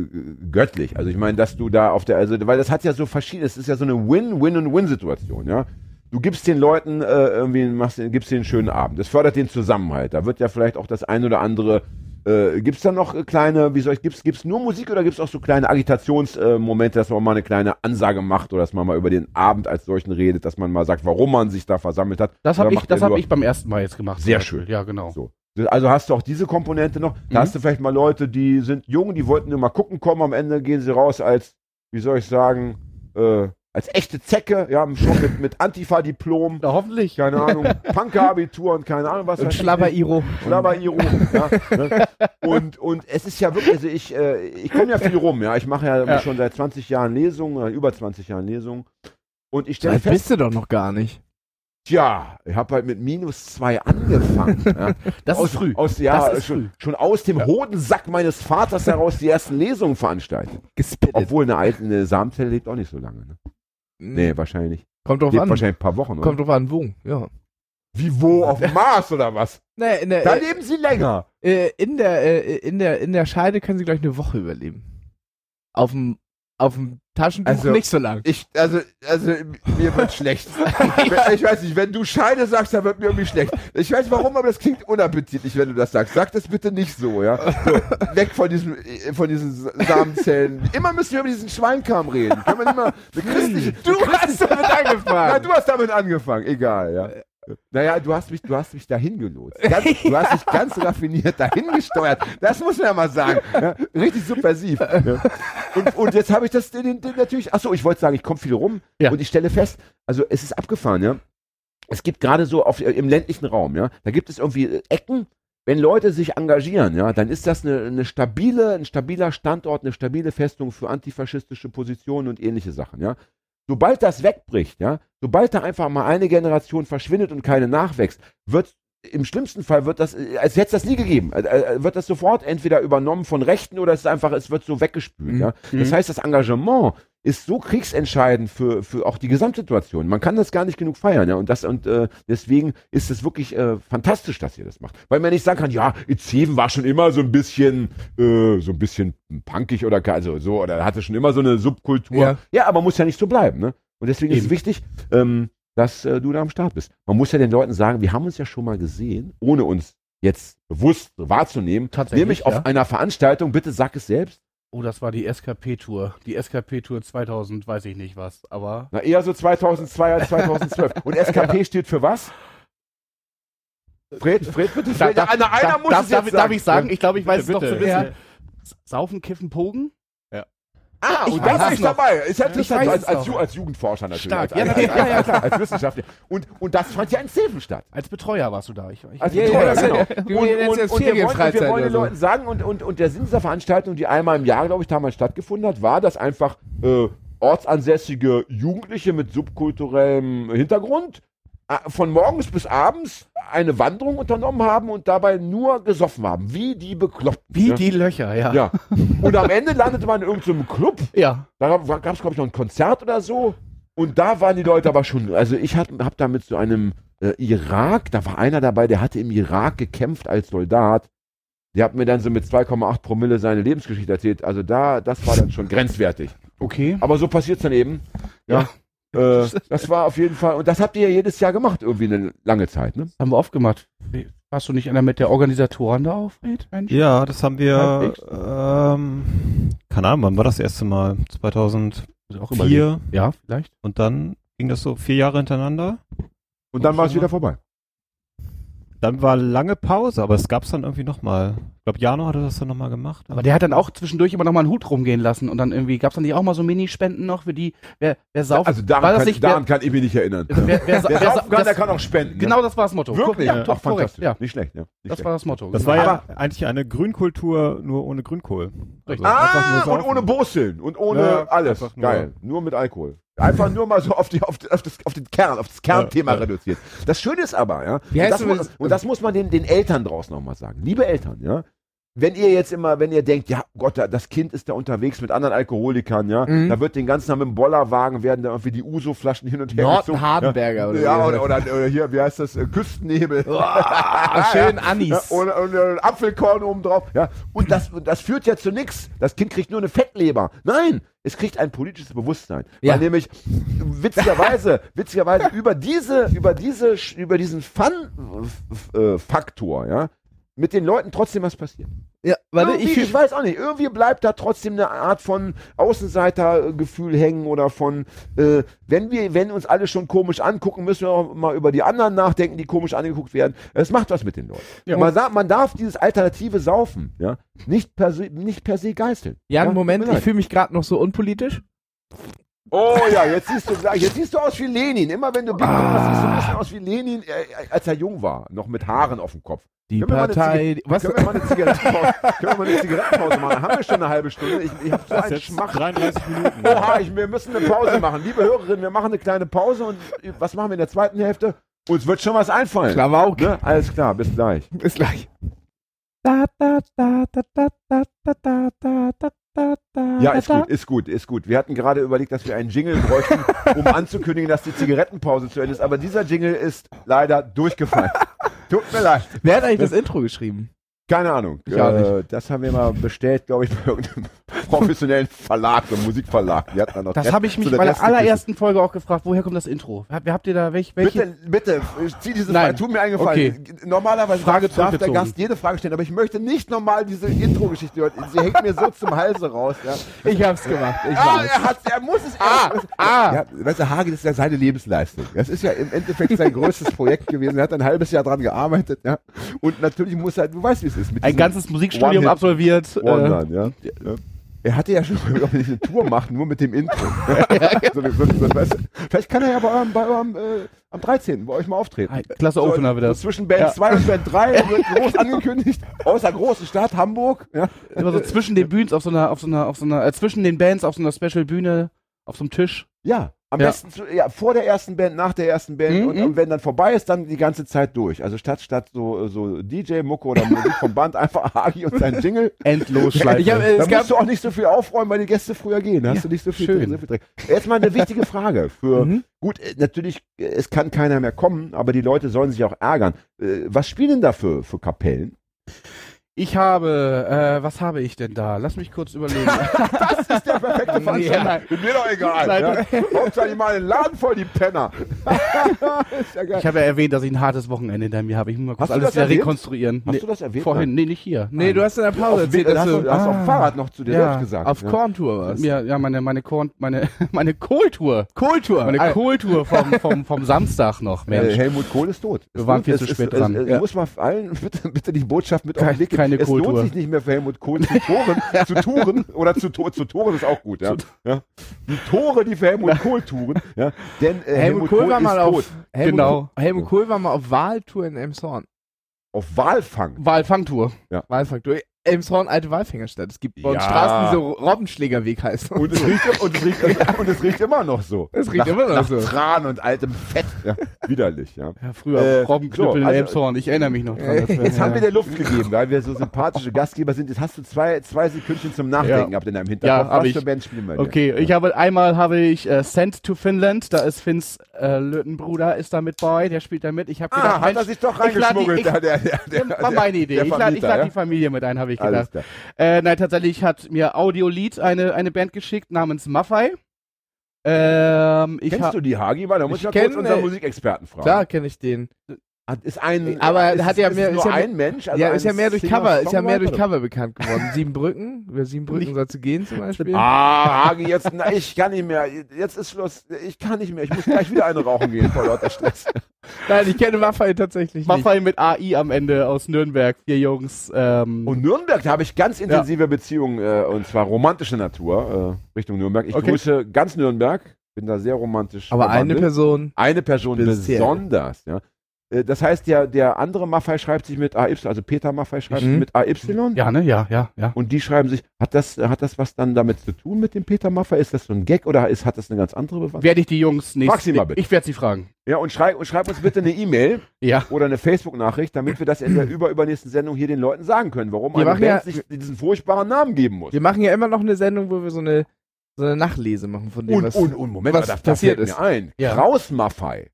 göttlich. Also ich meine, dass du da auf der, also weil das hat ja so verschiedene, es ist ja so eine Win-Win-und-Win-Situation, ja. Du gibst den Leuten äh, irgendwie, machst, den- gibst denen einen schönen Abend. Das fördert den Zusammenhalt. Da wird ja vielleicht auch das ein oder andere. Äh, gibt's da noch äh, kleine, wie soll ich, gibt's, gibt's nur Musik oder gibt's auch so kleine Agitationsmomente, äh, dass man mal eine kleine Ansage macht oder dass man mal über den Abend als solchen redet, dass man mal sagt, warum man sich da versammelt hat? Das habe ich, das hab ich beim ersten Mal jetzt gemacht. Sehr schön. Ja, genau. So. Also hast du auch diese Komponente noch. Da Mhm. hast du vielleicht mal Leute, die sind jung, die wollten nur mal gucken kommen. Am Ende gehen sie raus als, wie soll ich sagen, äh, als echte Zecke, ja, schon mit, mit Antifa-Diplom, Na, hoffentlich. keine Ahnung, (laughs) Punker-Abitur und keine Ahnung was. Und. Schlabber-Iro. Schlabber-Iro. ja, ne? und, und es ist ja wirklich, also ich, äh, ich komme ja viel rum, ja. Ich mache ja, Ja. schon seit 20 Jahren Lesungen, oder über 20 Jahren Lesungen. Und ich stelle Das fest, bist du doch noch gar nicht. tja, ich habe halt mit minus zwei angefangen. ja. (laughs) Das aus, ist früh. Aus, ja, Das ist schon, früh. schon aus dem Hodensack meines Vaters heraus die ersten Lesungen veranstaltet. Gespittet. Obwohl eine alte eine Samenzelle lebt auch nicht so lange. Ne? Nee, wahrscheinlich nicht. Kommt drauf Lebt an. wahrscheinlich ein paar Wochen. Oder? Kommt drauf an, wo. Ja. Wie wo? Auf dem Mars oder was? Nee, in der, Da äh, leben sie länger. äh, in der, äh, in der, in der Scheide können sie gleich eine Woche überleben. Auf dem, Auf dem Taschentuch Also- nicht so lang. Ich, also, also, mir wird schlecht. (laughs) ich weiß nicht, wenn du Scheide sagst, dann wird mir irgendwie schlecht. Ich weiß warum, aber das klingt unappetitlich, wenn du das sagst. Sag das bitte nicht so, ja. So, weg von diesem, äh, von diesen Samenzellen. Immer müssen wir über diesen Schweinkram reden. Nicht mal eine christliche, Du hast damit Nein, angefangen. du hast damit angefangen. Egal, ja. Naja, du hast mich, du hast mich dahin gelotst. Ganz, du hast dich ganz (laughs) raffiniert dahin gesteuert. Das muss man ja mal sagen. Ja, richtig subversiv. Ja. Und, und jetzt habe ich das den, den natürlich. Achso, ich wollte sagen, ich komme viel rum Ja. und ich stelle fest, also es ist abgefahren, ja. Es gibt gerade so auf, im ländlichen Raum, ja, da gibt es irgendwie Ecken, wenn Leute sich engagieren, ja, dann ist das eine, eine stabile, ein stabiler Standort, eine stabile Festung für antifaschistische Positionen und ähnliche Sachen, ja. Sobald das wegbricht, ja, sobald da einfach mal eine Generation verschwindet und keine nachwächst, wird im schlimmsten Fall wird das, äh, als hätte es das nie gegeben, äh, äh, wird das sofort entweder übernommen von Rechten oder es ist einfach, es wird so weggespült, Mhm. ja. Das heißt, das Engagement ist so kriegsentscheidend für, für auch die Gesamtsituation. Man kann das gar nicht genug feiern, ja. Und das und äh, deswegen ist es wirklich äh, fantastisch, dass ihr das macht. Weil man nicht sagen kann, ja, Itzeven war schon immer so ein bisschen, äh, so ein bisschen punkig oder also so oder hatte schon immer so eine Subkultur. Ja. Ja, aber muss ja nicht so bleiben, ne? Und deswegen ist es Eben. wichtig, ähm, dass äh, du da am Start bist. Man muss ja den Leuten sagen, wir haben uns ja schon mal gesehen, ohne uns jetzt bewusst wahrzunehmen. Tatsächlich, Nämlich ja. auf einer Veranstaltung, bitte sag es selbst. Oh, das war die SKP-Tour. Die SKP-Tour 2000, weiß ich nicht was, aber. Na, eher so 2002 als 2012. Und (laughs) SKP steht für was? Fred, Fred, bitte, Fred, Da- da- einer, einer da- muss darf, es darf, jetzt darf ich sagen? Ich glaube, ich weiß Bitte, es doch so ein bitte. bisschen. Saufen, Kiffen, Pogen? Ah, Ich und da bin es ich noch. dabei. Ist ja interessant, weiß als, als, noch. Als Jugendforscher natürlich. Stark. Als, Ja, als, natürlich. als, Ja, ja, klar. als Wissenschaftler. Und, und das fand ja in Zeven statt. Als Betreuer warst du da. Ich, ich, Also Ja, ja, teuer, das- genau. ja, Und, ja, und, jetzt und, als wir wollen, und wir wollen den. Leuten sagen, und, und, und der Sinn dieser Veranstaltung, die einmal im Jahr, glaube ich, damals stattgefunden hat, war, dass einfach äh, ortsansässige Jugendliche mit subkulturellem Hintergrund von morgens bis abends eine Wanderung unternommen haben und dabei nur gesoffen haben. Wie die Bekloppten. Wie ja. die Löcher, ja. Ja. Und am Ende landete man in irgendeinem Club Ja. da gab es, glaube ich, noch ein Konzert oder so. Und da waren die Leute aber schon, also ich habe hab da mit so einem äh, Irak, da war einer dabei, der hatte im Irak gekämpft als Soldat. Der hat mir dann so mit 2,8 Promille seine Lebensgeschichte erzählt. Also da, das war dann schon grenzwertig. Okay. Aber so passiert's dann eben. Ja. Äh, (laughs) das war auf jeden Fall, und das habt ihr ja jedes Jahr gemacht, irgendwie eine lange Zeit, ne? Haben wir oft gemacht. Warst du nicht einer mit der Organisatoren da auf, Fred? Mensch? Ja, das haben wir, ähm, keine Ahnung, wann war das erste Mal? 2004 Muss auch überlegen. Ja, vielleicht. und dann ging das so vier Jahre hintereinander. Und dann war es wieder vorbei. Dann war lange Pause, aber es gab's dann irgendwie nochmal. Ich glaube, Jano hatte das dann nochmal gemacht. Aber der hat dann auch zwischendurch immer noch mal einen Hut rumgehen lassen und dann irgendwie, gab's dann nicht auch mal so Minispenden noch für die, wer, wer sauft? Also daran, war das kann, nicht, daran kann ich mich nicht erinnern. wer, wer, (laughs) wer, Wer wer, saufen kann, das, der kann auch spenden. ne? Genau das war das Motto. Wirklich? Ja, doch, korrekt. fantastisch. Ja, Nicht schlecht, ja. Nicht das schlecht. war das Motto. Das war ja Aber- eigentlich eine Grünkultur, nur ohne Grünkohl. Also Ah, und ohne Boseln und ohne Ja, alles. Geil. Nur mit Alkohol. Einfach nur mal so auf, die, auf, auf, das, auf den Kern, auf das Kernthema Ja, ja. reduziert. Das Schöne ist aber, ja, Wie und, heißt das, du muss, und das muss man den, den Eltern draußen nochmal sagen. Liebe Eltern, ja, wenn ihr jetzt immer, wenn ihr denkt, ja Gott, da- das Kind ist da unterwegs mit anderen Alkoholikern, ja, Mhm. da wird den ganzen Tag mit dem Bollerwagen werden da irgendwie die Uso-Flaschen hin und her Norton gezogen. Hardenberger oder ja, oder, oder, oder hier, wie heißt das, äh, Küstennebel. (laughs) Schön Ja, Anis. und, und, und Apfelkorn oben drauf. Ja. Und, das, und das führt ja zu nichts. Das Kind kriegt nur eine Fettleber. Nein, es kriegt ein politisches Bewusstsein. Ja. Weil nämlich witzigerweise, (laughs) witzigerweise über diese, über diese, über diesen Fun-Faktor, ja, mit den Leuten trotzdem was passiert. Ja, warte, ich, ich, weiß auch nicht. Irgendwie bleibt da trotzdem eine Art von Außenseitergefühl hängen oder von, äh, wenn wir, wenn uns alle schon komisch angucken, müssen wir auch mal über die anderen nachdenken, die komisch angeguckt werden. Es macht was mit den Leuten. Ja. Man, sagt, man darf dieses alternative Saufen, ja, nicht per se, nicht per se geißeln. Jan, Ja, Moment, ich fühle mich gerade noch so unpolitisch. Oh ja, jetzt siehst du gleich, jetzt siehst du aus wie Lenin. Immer wenn du Big Ah. siehst du ein bisschen aus wie Lenin, äh, als er jung war, noch mit Haaren auf dem Kopf. Die können Partei. Wir was? Können wir mal eine Zigarettenpause, können wir mal eine Zigarettenpause machen? Haben wir schon eine halbe Stunde? Ich, ich habe so einen Schmach. 33 Minuten. Oha, ich, wir müssen eine Pause machen. Liebe Hörerinnen, wir machen eine kleine Pause und was machen wir in der zweiten Hälfte? Uns wird schon was einfallen. Klar, auch. Ne? Alles klar, bis gleich. Bis gleich. Ja, ist gut, ist gut, ist gut. Wir hatten gerade überlegt, dass wir einen Jingle bräuchten, um anzukündigen, dass die Zigarettenpause zu Ende ist. Aber dieser Jingle ist leider durchgefallen. Tut mir leid. Wer hat eigentlich das Intro geschrieben? Keine Ahnung. Ich auch Äh, das haben wir mal bestellt, glaube ich, bei irgendeinem professionellen Verlag, so Musikverlag. Die hatten dann noch Das habe ich mich bei der allerersten Folge auch gefragt, woher kommt das Intro? Hab- Habt ihr da welch, welche? Bitte, bitte, zieh diese. Frage, tut mir eingefallen. Normalerweise Frage darf, darf der. Gast jede Frage stellen, aber ich möchte nicht normal diese Intro-Geschichte hören. Sie hängt mir so zum Halse raus. Ja. Ich hab's gemacht. Ich Ah, weiß. er, hat, er muss es. Ah, er, ah. Ja, weißt du, Hage, das ist ja seine Lebensleistung. Das ist ja im Endeffekt sein größtes Projekt gewesen. Er hat ein halbes Jahr dran gearbeitet. Ja. Und natürlich muss er, du weißt, wie es ist. Mit Ein ganzes Musikstudium absolviert. Äh, Wondern, ja. ja. Er hatte ja schon (laughs) mal eine Tour macht, nur mit dem Intro. (laughs) so, so, so, weißt du, vielleicht kann er ja bei eurem, bei eurem äh, am 13. bei euch mal auftreten. klasse Opener wird So das. zwischen Band Ja. 2 und Band 3 (laughs) wird groß angekündigt, außer großen Stadt Hamburg. Ja. Immer so zwischen den Bühnen auf so einer, auf so einer, auf so einer, äh, zwischen den Bands auf so einer Special Bühne, auf so einem Tisch. Ja, am Ja. besten zu, ja, vor der ersten Band, nach der ersten Band Mhm, und, mhm. und wenn dann vorbei ist, dann die ganze Zeit durch. Also statt statt so so DJ Mucke oder Musik vom Band (laughs) einfach Hagi und sein Jingle. Endlos Schleife. Ich hab, äh, Da musst du auch nicht so viel aufräumen, weil die Gäste früher gehen. Da hast Ja, du nicht so viel, schön. so viel Dreck. Jetzt mal eine wichtige Frage für Mhm. gut, äh, natürlich äh, es kann keiner mehr kommen, aber die Leute sollen sich auch ärgern. Äh, Was spielen denn da für, für Kapellen? Ich habe, äh, was habe ich denn da? Lass mich kurz überlegen. (laughs) Das ist der perfekte Ja, Veranstalter. nein. Mir doch egal. Nein, Ja? Hauptsache die mal den Laden voll, die Penner. (laughs) ist ja geil. ich habe ja erwähnt, dass ich ein hartes Wochenende hinter mir habe. Ich muss mal kurz alles wieder erwähnt? rekonstruieren. Hast Nee, du das erwähnt? vorhin, nee, nicht hier. nee, Nein. du hast in der Pause Auf, erzählt, hast du, du hast auf Ah. Fahrrad noch zu dir Ja, selbst gesagt. auf ja. Korntour warst. Ja, ja, meine, meine, Korn, meine, (laughs) meine Kohltour. Kohltour. Meine Ah, Kohltour vom, vom, vom Samstag noch, Äh, Mensch. Helmut Kohl ist tot. Wir waren viel zu spät dran. Ja. muss mal allen bitte, bitte die Botschaft mit auf den Weg geben. Keine Es Kohltour. lohnt sich nicht mehr für Helmut Kohl zu touren, (laughs) zu touren oder zu, zu touren ist auch gut. Ja. Ja. Die Tore, die für Helmut Kohl touren. Ja. Denn äh, Helmut Kohl war ist mal tot. auf Helmut, Genau. Helmut Kohl war mal auf Wahltour in Elmshorn. Auf Walfang. Walfangtour. Walfangtour. Elmshorn, alte Walfängerstadt. Es gibt bei uns Ja. Straßen, die so Robbenschlägerweg heißen. Und es, riecht, (laughs) und, es riecht, und es riecht immer noch so. Es riecht nach, immer noch nach so. Tran und altem Fett. Ja. Widerlich. Ja. Ja, früher Äh, Robbenknüppel so, in also- Elmshorn. Ich erinnere mich noch dran. War- Jetzt haben wir dir Luft gegeben, weil wir so sympathische Gastgeber sind. Jetzt hast du zwei, zwei Sekündchen zum Nachdenken Ja. gehabt in deinem Hinterkopf. Ja, hab Was ich. für Band spielen wir denn? Okay, ich habe einmal habe ich äh, Sent to Finland, da ist Finns äh, Lötenbruder ist da mit bei, der spielt da mit. Ich habe Ah, gedacht, hat er sich doch ich die- reingeschmuggelt, ich- (laughs) der, der, der, (laughs) der, ja, war meine Idee. der Ich lade ich lade ja? die Familie mit ein, habe ich gedacht. Äh, nein, tatsächlich hat mir Audiolied eine, eine Band geschickt namens Maffei. Ähm, ich Kennst du die Hagi? Weil da muss ich Ich mal kurz kenn, unseren äh, Musicexperten fragen. Klar kenne ich den. Hat- Ist ein, Aber ist, hat ja ist mehr- nur ist ja mehr- ein Mensch? Also ja, ist ja mehr durch Singer, Cover, ist ja mehr durch? Cover bekannt geworden. Siebenbrücken, über Siebenbrücken soll zu gehen zum Beispiel. Ah, Hagi, jetzt, na, ich kann nicht mehr. Jetzt ist Schluss. Ich kann nicht mehr. Ich muss gleich wieder eine rauchen gehen vor lauter Stress. (laughs) Nein, ich kenne Maffei tatsächlich nicht. Maffei mit AI am Ende aus Nürnberg, vier Jungs. Ähm, Und Nürnberg, da habe ich ganz intensive Beziehungen, äh, und zwar romantische Natur, äh, Richtung Nürnberg. Ich Okay. grüße ganz Nürnberg, bin da sehr romantisch. Aber eine verwandelt. Person. Eine Person Speziell. besonders, ja. Äh, Das heißt, der, der andere Maffei schreibt sich mit AY, also Peter Maffei schreibt Mhm. sich mit AY. ja, ne? Ja, ja, ja. Und die schreiben sich, hat das, hat das was dann damit zu tun mit dem Peter Maffei? Ist das so ein Gag oder ist, hat das eine ganz andere Bewandtnis? Werde ich die Jungs nicht. Frag sie mal bitte. Ich werde sie fragen. Ja, und schreib, und schreib uns bitte eine E-Mail (laughs) Ja. oder eine Facebook-Nachricht, damit wir das in der über übernächsten Sendung hier den Leuten sagen können, warum Wir eine Band ja- sich diesen furchtbaren Namen geben muss. Wir machen ja immer noch eine Sendung, wo wir so eine, so eine Nachlese machen von dem, Und, was und, und, Moment, was da, passiert ist. mir ein. Ja. Kraus Maffei,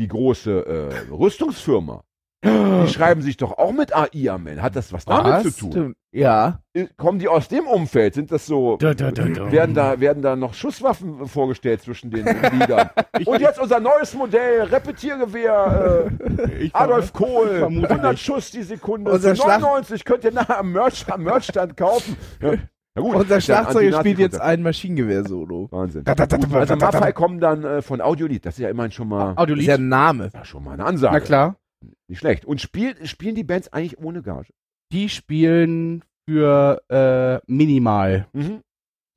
die große äh, Rüstungsfirma, die (gasps) schreiben sich doch auch mit AI am Ende. Hat das was damit Was? zu tun? Stimmt. Ja. Kommen die aus dem Umfeld? Sind das so, Da, da, da, werden da, werden da noch Schusswaffen vorgestellt zwischen den (laughs) Liedern? Und jetzt unser neues Modell, Repetiergewehr, äh, Adolf Kohl, vermute 100 nicht. Schuss die Sekunde, Unser für 99 könnt ihr nachher am, Merch, am Merchstand kaufen. Ja. (laughs) Na gut, Unser Schlagzeuger spielt jetzt ein Maschinengewehr-Solo. Wahnsinn. Da, da, da, da, Also. Maffei kommen dann äh, von Audiolied, das ist ja immerhin schon mal, Das Audiolied. ist ja ein Name. ja, schon mal eine Ansage. Na klar. Nicht schlecht. Und spielt, spielen die Bands eigentlich ohne Gage? Die spielen für äh, minimal. Mhm.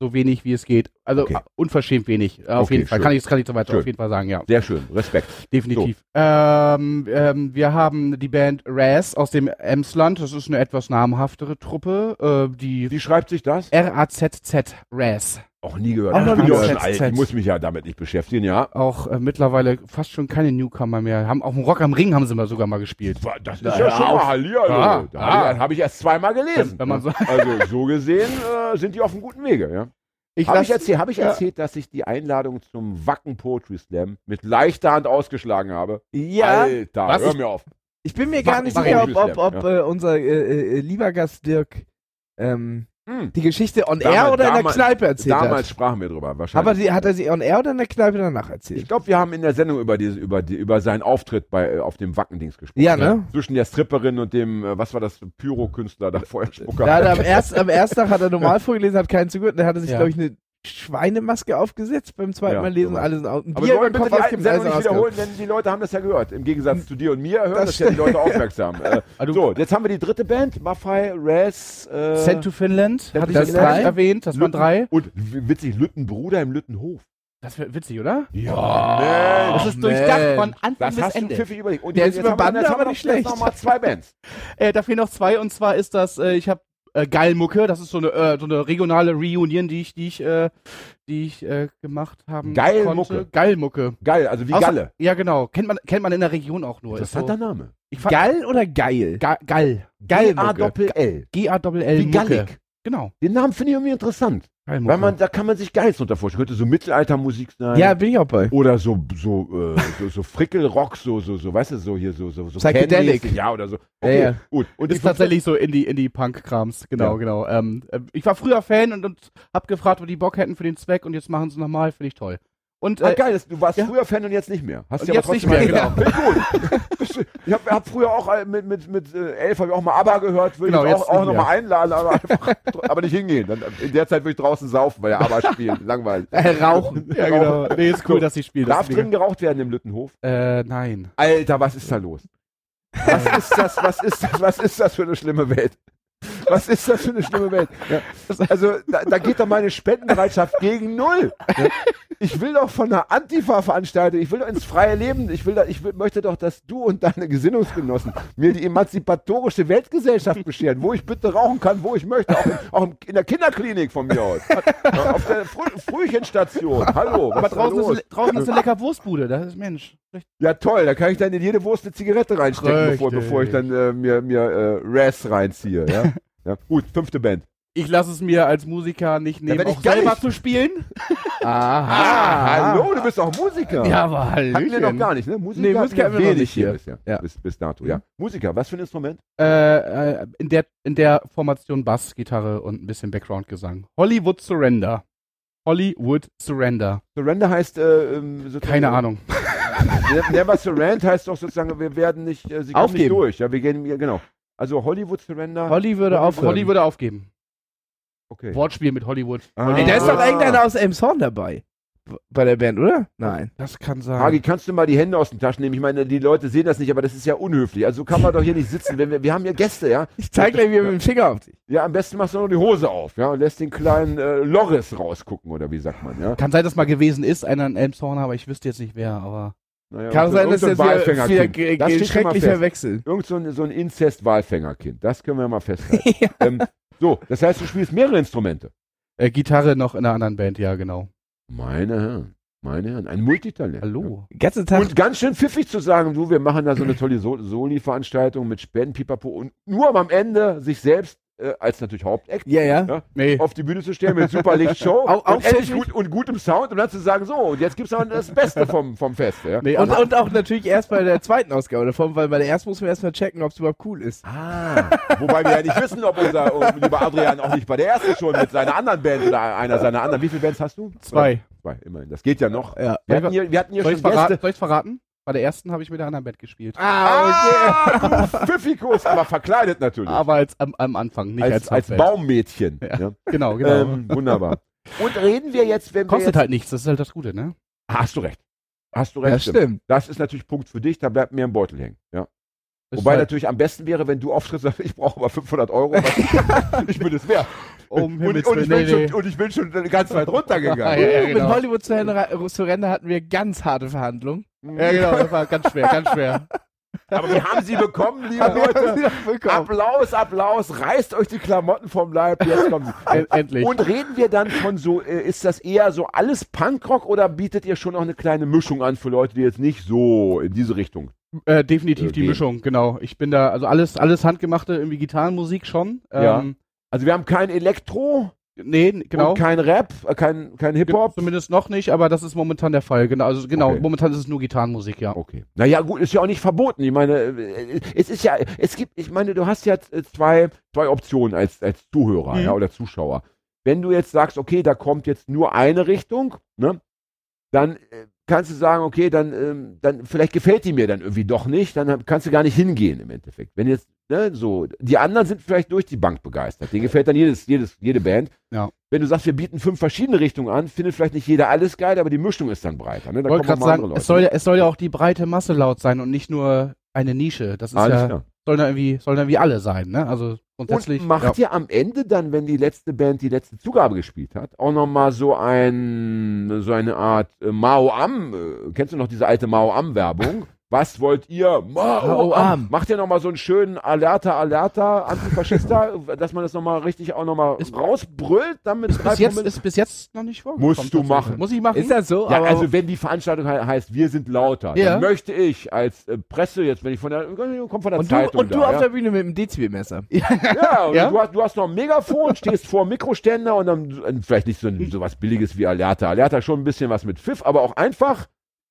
So wenig wie es geht. Also Okay. äh, unverschämt wenig. Äh, auf Okay, jeden Fall. schön. Kann ich, das kann ich so weiter Schön. auf jeden Fall sagen, ja. Sehr schön, Respekt. Definitiv. Ähm, ähm, wir haben die Band Raz aus dem Emsland. Das ist eine etwas namhaftere Truppe. Äh, die Wie schreibt sich das? R-A-Z-Z Raz. Auch nie gehört. Auch ich bin ja schon alt, ich muss mich ja damit nicht beschäftigen, ja. Auch äh, mittlerweile fast schon keine Newcomer mehr. Haben auf dem Rock am Ring haben sie mal sogar mal gespielt. Das ist Ja, ja, schon mal Hallihallo. Ah, da ah. habe ich erst zweimal gelesen. Wenn man so- (laughs) also so gesehen äh, sind die auf einem guten Wege, ja. Ich Habe ich, erzählt, hab ich ja. erzählt, dass ich die Einladung zum Wacken Poetry Slam mit leichter Hand ausgeschlagen habe? Ja. Alter, Was? hör Ich- mir auf. Ich bin mir gar nicht sicher, ob, ob, ob äh, unser äh, äh, lieber Gast Dirk ähm, Hm. Die Geschichte on Damals- air oder in der damals- Kneipe erzählt Damals hat. sprachen wir drüber, wahrscheinlich. Aber die, hat er sie on air oder in der Kneipe danach ich erzählt? glaube, wir haben in der Sendung über, diese, über, die, über seinen Auftritt bei, äh, auf dem Wackendings gesprochen. Ja, ne? Zwischen der Stripperin und dem, äh, was war das, Pyro-Künstler, da Feuerspucker. Er am, ersten, am ersten Tag hat er normal vorgelesen, hat keinen zugehört. Dann hat er sich, Ja. glaube ich, eine Schweinemaske aufgesetzt beim zweiten Ja, Mal lesen. Alles aus. Ein Aber wir wollen bitte die alten Sendungen nicht wiederholen, denn die Leute haben das ja gehört. Im Gegensatz zu dir und mir hören das, Das ja die Leute aufmerksam. Äh, (laughs) Also- so, jetzt haben wir die dritte Band, Maffei, Raz, äh, Send to Finland, hatte ich jetzt gar nicht erwähnt, das waren Lütten- drei. Und witzig, Lüttenbruder im Lüttenhof. Das wäre witzig, oder? Ja, Das Ach, ist durchdacht von Anfang Das bis hast du Ende. pfiffig überlegt. Und Der jetzt ist haben über wir- jetzt haben wir nicht noch- jetzt schlecht. noch mal zwei Bands. (laughs) Äh, da fehlen noch zwei und zwar ist das, äh, ich habe äh, Geilmucke, das ist so eine, äh, so eine regionale Reunion, die ich, die ich, äh, die ich äh, gemacht haben Geilmucke. konnte. Geilmucke. Geil, also wie Außer- Galle. Ja, genau. Kennt man, kennt man in der Region auch nur. Ist Interessanter so, Name. ich fand, Geil oder geil? Ga Gall. G-A-Doppel-L. G-A-L-L. Wie Mucke. gallig. Genau. Den Namen finde ich irgendwie interessant. Geilmucke. Weil man, da kann man sich Geiz unter vorstellen. Könnte so Mittelaltermusik sein. Ja, bin ich auch bei. Oder so, so, äh, (laughs) so, so Frickelrock, so, so, so, weißt du, so hier, so, so, so. Psychedelic. Ja, oder so. Ja, Okay, ja. gut. Und ist tatsächlich so Indie, Indie-Punk-Krams. Genau, Ja. genau. Ähm, äh, ich war früher Fan und, und hab gefragt, ob die Bock hätten für den Zweck und jetzt machen sie nochmal. Finde ich toll. Und Ah, äh, geil, du warst ja. früher Fan und jetzt nicht mehr. Hast du jetzt nicht mehr, mal- ich gut. Ich habe hab früher auch äh, mit, mit, mit äh, elf hab ich auch mal ABBA gehört, würde Genau, ich auch, auch nochmal einladen, aber, einfach, aber nicht hingehen. Dann, in der Zeit würde ich draußen saufen, weil ja ABBA spielen. (laughs) Langweilig. Äh, rauchen. ja, genau. Nee, ist cool, dass sie spielen. Darf drin geraucht werden im Lüttenhof? Äh, nein. Alter, was ist da los? Was ist das, was ist das, was ist das für eine schlimme Welt? Was ist das für eine schlimme Welt? Ja. Also, da, da geht doch meine Spendenbereitschaft gegen null. Ja. Ich will doch von einer Antifa-Veranstaltung, ich will doch ins freie Leben, ich will, da, ich will, möchte doch, dass du und deine Gesinnungsgenossen mir die emanzipatorische Weltgesellschaft bescheren, wo ich bitte rauchen kann, wo ich möchte, auch in, auch in der Kinderklinik von mir aus. Auf der Früh Frühchenstation. Hallo, was Aber da draußen los? ist, draußen ist eine lecker Wurstbude. Das ist Mensch. Ja, toll, da kann ich dann in jede Wurst eine Zigarette reinstecken, bevor, bevor ich dann äh, mir, mir äh, Raz reinziehe. Ja? Ja? Gut, fünfte Band. Ich lasse es mir als Musiker nicht nehmen, ich auch selber nicht- zu spielen. (laughs) Aha. hallo, du bist auch Musiker. Ja, aber Hatten wir noch gar nicht, ne? Musiker, Nee, Musiker haben wir wenig hier. bisher, Ja. Bis, bis dato, ja. Musiker, was für ein Instrument? Äh, äh, in, der, in der Formation Bass, Gitarre und ein bisschen Background-Gesang. Hollywood Surrender. Hollywood Surrender. Surrender heißt, äh, ähm, Keine Ahnung. (laughs) Ne- Never Surrender heißt doch sozusagen, wir werden nicht, äh, sie kommen nicht durch. Ja, wir gehen, ja, genau. Also Hollywood Surrender. Holly würde aufhören. Holly würde aufgeben. okay. Wortspiel mit Hollywood. Ah. Ey, da ist doch Ah. irgendeiner aus Elmshorn dabei. Bei der Band, oder? Nein. Das kann sein. Hagi, kannst du mal die Hände aus den Taschen nehmen? Ich meine, die Leute sehen das nicht, aber das ist ja unhöflich. Also so kann man doch hier nicht sitzen. Wenn wir, wir haben hier Gäste, ja? Ich zeig gleich wieder mit dem Finger auf dich. Ja, am besten machst du noch die Hose auf, ja, und lässt den kleinen äh, Loris rausgucken, oder wie sagt man, ja? Kann sein, dass mal gewesen ist, einer in Elmshorn, aber ich wüsste jetzt nicht wer, aber. Naja, Kann sein, so- dass das ein wieder, wieder Das ge- steht schon mal schrecklich fest. verwechseln. Irgend so ein, so ein Inzest-Walfängerkind. Das können wir mal festhalten. (laughs) ähm, so, das heißt, du spielst mehrere Instrumente. Äh, Gitarre noch in einer anderen Band, ja, genau. Meine Herren, meine Herren, ein Multitalent. Hallo. Ganzen Tag. Und ganz schön pfiffig zu sagen, du, wir machen da so eine tolle so Soli-Veranstaltung mit Spenden, Pipapo und nur am Ende sich selbst äh, als natürlich Hauptact ja, ja. Ja. Nee. auf die Bühne zu stellen mit super Lichtshow (laughs) Auch- auch und pfiffig? gut und gutem Sound und dann zu sagen, so, und jetzt gibt's noch das Beste vom, vom Fest. Ja? Nee, Und, aber, und auch natürlich erst bei der zweiten Ausgabe davon, weil bei der ersten muss man erstmal checken, ob es überhaupt cool ist. Ah, wobei wir ja nicht wissen, ob unser lieber Adrian auch nicht bei der ersten schon mit seiner anderen Band oder einer seiner anderen. Wie viele Bands hast du? zwei. Zwei, immerhin. Das geht ja noch. Ja. Wir hatten hier, wir hatten hier Soll schon ich verraten? Gäste. Soll ich's verraten? Bei der ersten habe ich mit der anderen Band gespielt. Ah, okay. (laughs) Pfiffikus, aber verkleidet natürlich. Aber als am, am Anfang, nicht als, als, als. Baummädchen. Ja. Ja. Genau, genau. Ähm, wunderbar. (laughs) Und reden wir jetzt, wenn wir Kostet jetzt, halt nichts, das ist halt das Gute, ne? Hast du recht. Hast du recht. Ja, stimmt. Das ist natürlich Punkt für dich, da bleibt mir im Beutel hängen. Ja. Wobei halt, natürlich am besten wäre, wenn du auftrittst, sagst, (laughs) ich brauche aber 500 Euro. (laughs) ich bin es wert. um Und, und, ich nee, schon, und ich bin schon ganz weit runtergegangen. (laughs) Ja, ja, genau. Mit Hollywood Surrender, Surrender hatten wir ganz harte Verhandlungen. nee. Ja, genau, das war ganz schwer, ganz schwer. Aber wir haben sie bekommen, liebe Leute. bekommen. Applaus, Applaus, reißt euch die Klamotten vom Leib, jetzt kommen sie. End- Endlich. Und reden wir dann von so, äh, ist das eher so alles Punkrock oder bietet ihr schon noch eine kleine Mischung an für Leute, die jetzt nicht so in diese Richtung? Äh, definitiv die Okay. Mischung, genau. Ich bin da, also alles, alles handgemachte irgendwie Gitarrenmusik schon. Ja. Ähm, Also wir haben kein Elektro, Nee, genau. Und kein Rap, äh, kein, kein Hip-Hop? Zumindest noch nicht, aber das ist momentan der Fall. Genau, also genau, Okay. momentan ist es nur Gitarrenmusik, ja. Okay. Naja, gut, ist ja auch nicht verboten. Ich meine, äh, es ist ja, es gibt, ich meine, du hast ja äh, zwei, zwei Optionen als, als Zuhörer, Mhm. ja, oder Zuschauer. Wenn du jetzt sagst, okay, da kommt jetzt nur eine Richtung, ne, dann äh, kannst du sagen, okay, dann, ähm, dann vielleicht gefällt die mir dann irgendwie doch nicht, dann kannst du gar nicht hingehen im Endeffekt. Wenn jetzt, ne, so, die anderen sind vielleicht durch die Bank begeistert. Denen gefällt dann jedes, jedes, jede Band. Ja. Wenn du sagst, wir bieten fünf verschiedene Richtungen an, findet vielleicht nicht jeder alles geil, aber die Mischung ist dann breiter. Ne? Da wollte kommen gerade sagen, andere es soll, ja, es soll ja auch die breite Masse laut sein und nicht nur eine Nische. Das ist Alles ja, klar. Soll da irgendwie, soll da irgendwie alle sein, ne? Also grundsätzlich. Und macht ja. ihr am Ende dann, wenn die letzte Band die letzte Zugabe gespielt hat, auch nochmal so ein, so eine Art äh, Mao Am, äh, kennst du noch diese alte Mao Am Werbung? Was wollt ihr? Mao Mao Am. Macht ihr nochmal so einen schönen Alerta, Alerta, Antifaschista, (laughs) dass man das nochmal richtig auch nochmal rausbrüllt, damit ist, bis jetzt, ist bis jetzt noch nicht vorgekommen. Musst du machen. Muss ich machen? Ist das so? ja, aber also wenn die Veranstaltung he heißt, wir sind lauter, Ja. dann möchte ich als äh, Presse, jetzt wenn ich von der, komm von der und du, Zeitung und du da, auf ja. der Bühne mit dem Dezibelmesser. (laughs) Ja, (laughs) und Ja? Du, hast, du hast noch ein Megafon, stehst vor Mikroständer und dann vielleicht nicht so, ein, so was Billiges wie Alerta. Alerta schon ein bisschen was mit Pfiff, aber auch einfach.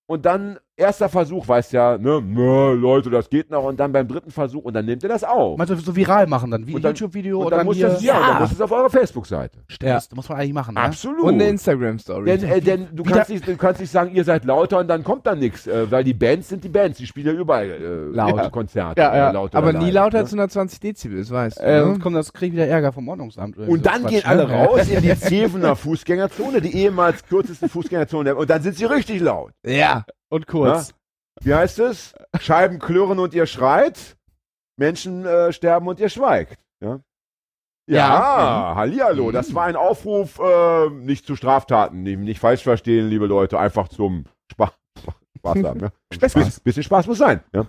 Und dann erster Versuch, weißt ja, ne, ne, Leute, das geht noch. Und dann beim dritten Versuch und dann nehmt ihr das auf. Meinst du, so viral machen dann? Wie Und dann- YouTube-Video und oder dann muss hier? das, ja, und dann Ja. muss es auf eurer Facebook-Seite. Stimmt, Ja. das muss man eigentlich machen, ne? Absolut. Und eine Instagram-Story. denn, äh, denn du, kannst nicht, du kannst nicht sagen, ihr seid lauter und dann kommt dann nichts, äh, weil die Bands sind die Bands, die spielen ja überall äh, Laut. ja, Konzerte. Ja, ja. äh, laut aber nie live, lauter ne? als 120 Dezibel, das weißt du. Äh, ne? sonst kommt das, krieg ich wieder Ärger vom Ordnungsamt. oder Und so dann Quatsch, gehen ne? alle raus (laughs) in die Zevener Fußgängerzone, die ehemals kürzeste Fußgängerzone. der- Und dann sind sie richtig laut. Ja. Und kurz. Wie heißt es? Scheiben klirren und ihr schreit, Menschen äh, sterben und ihr schweigt. Ja, ja, Ja. Hallihallo. Das war ein Aufruf, äh, nicht zu Straftaten, nicht, nicht falsch verstehen, liebe Leute, einfach zum Spaß, Spaß haben. Ja? (laughs) Bisschen, bisschen Spaß muss sein. Ja?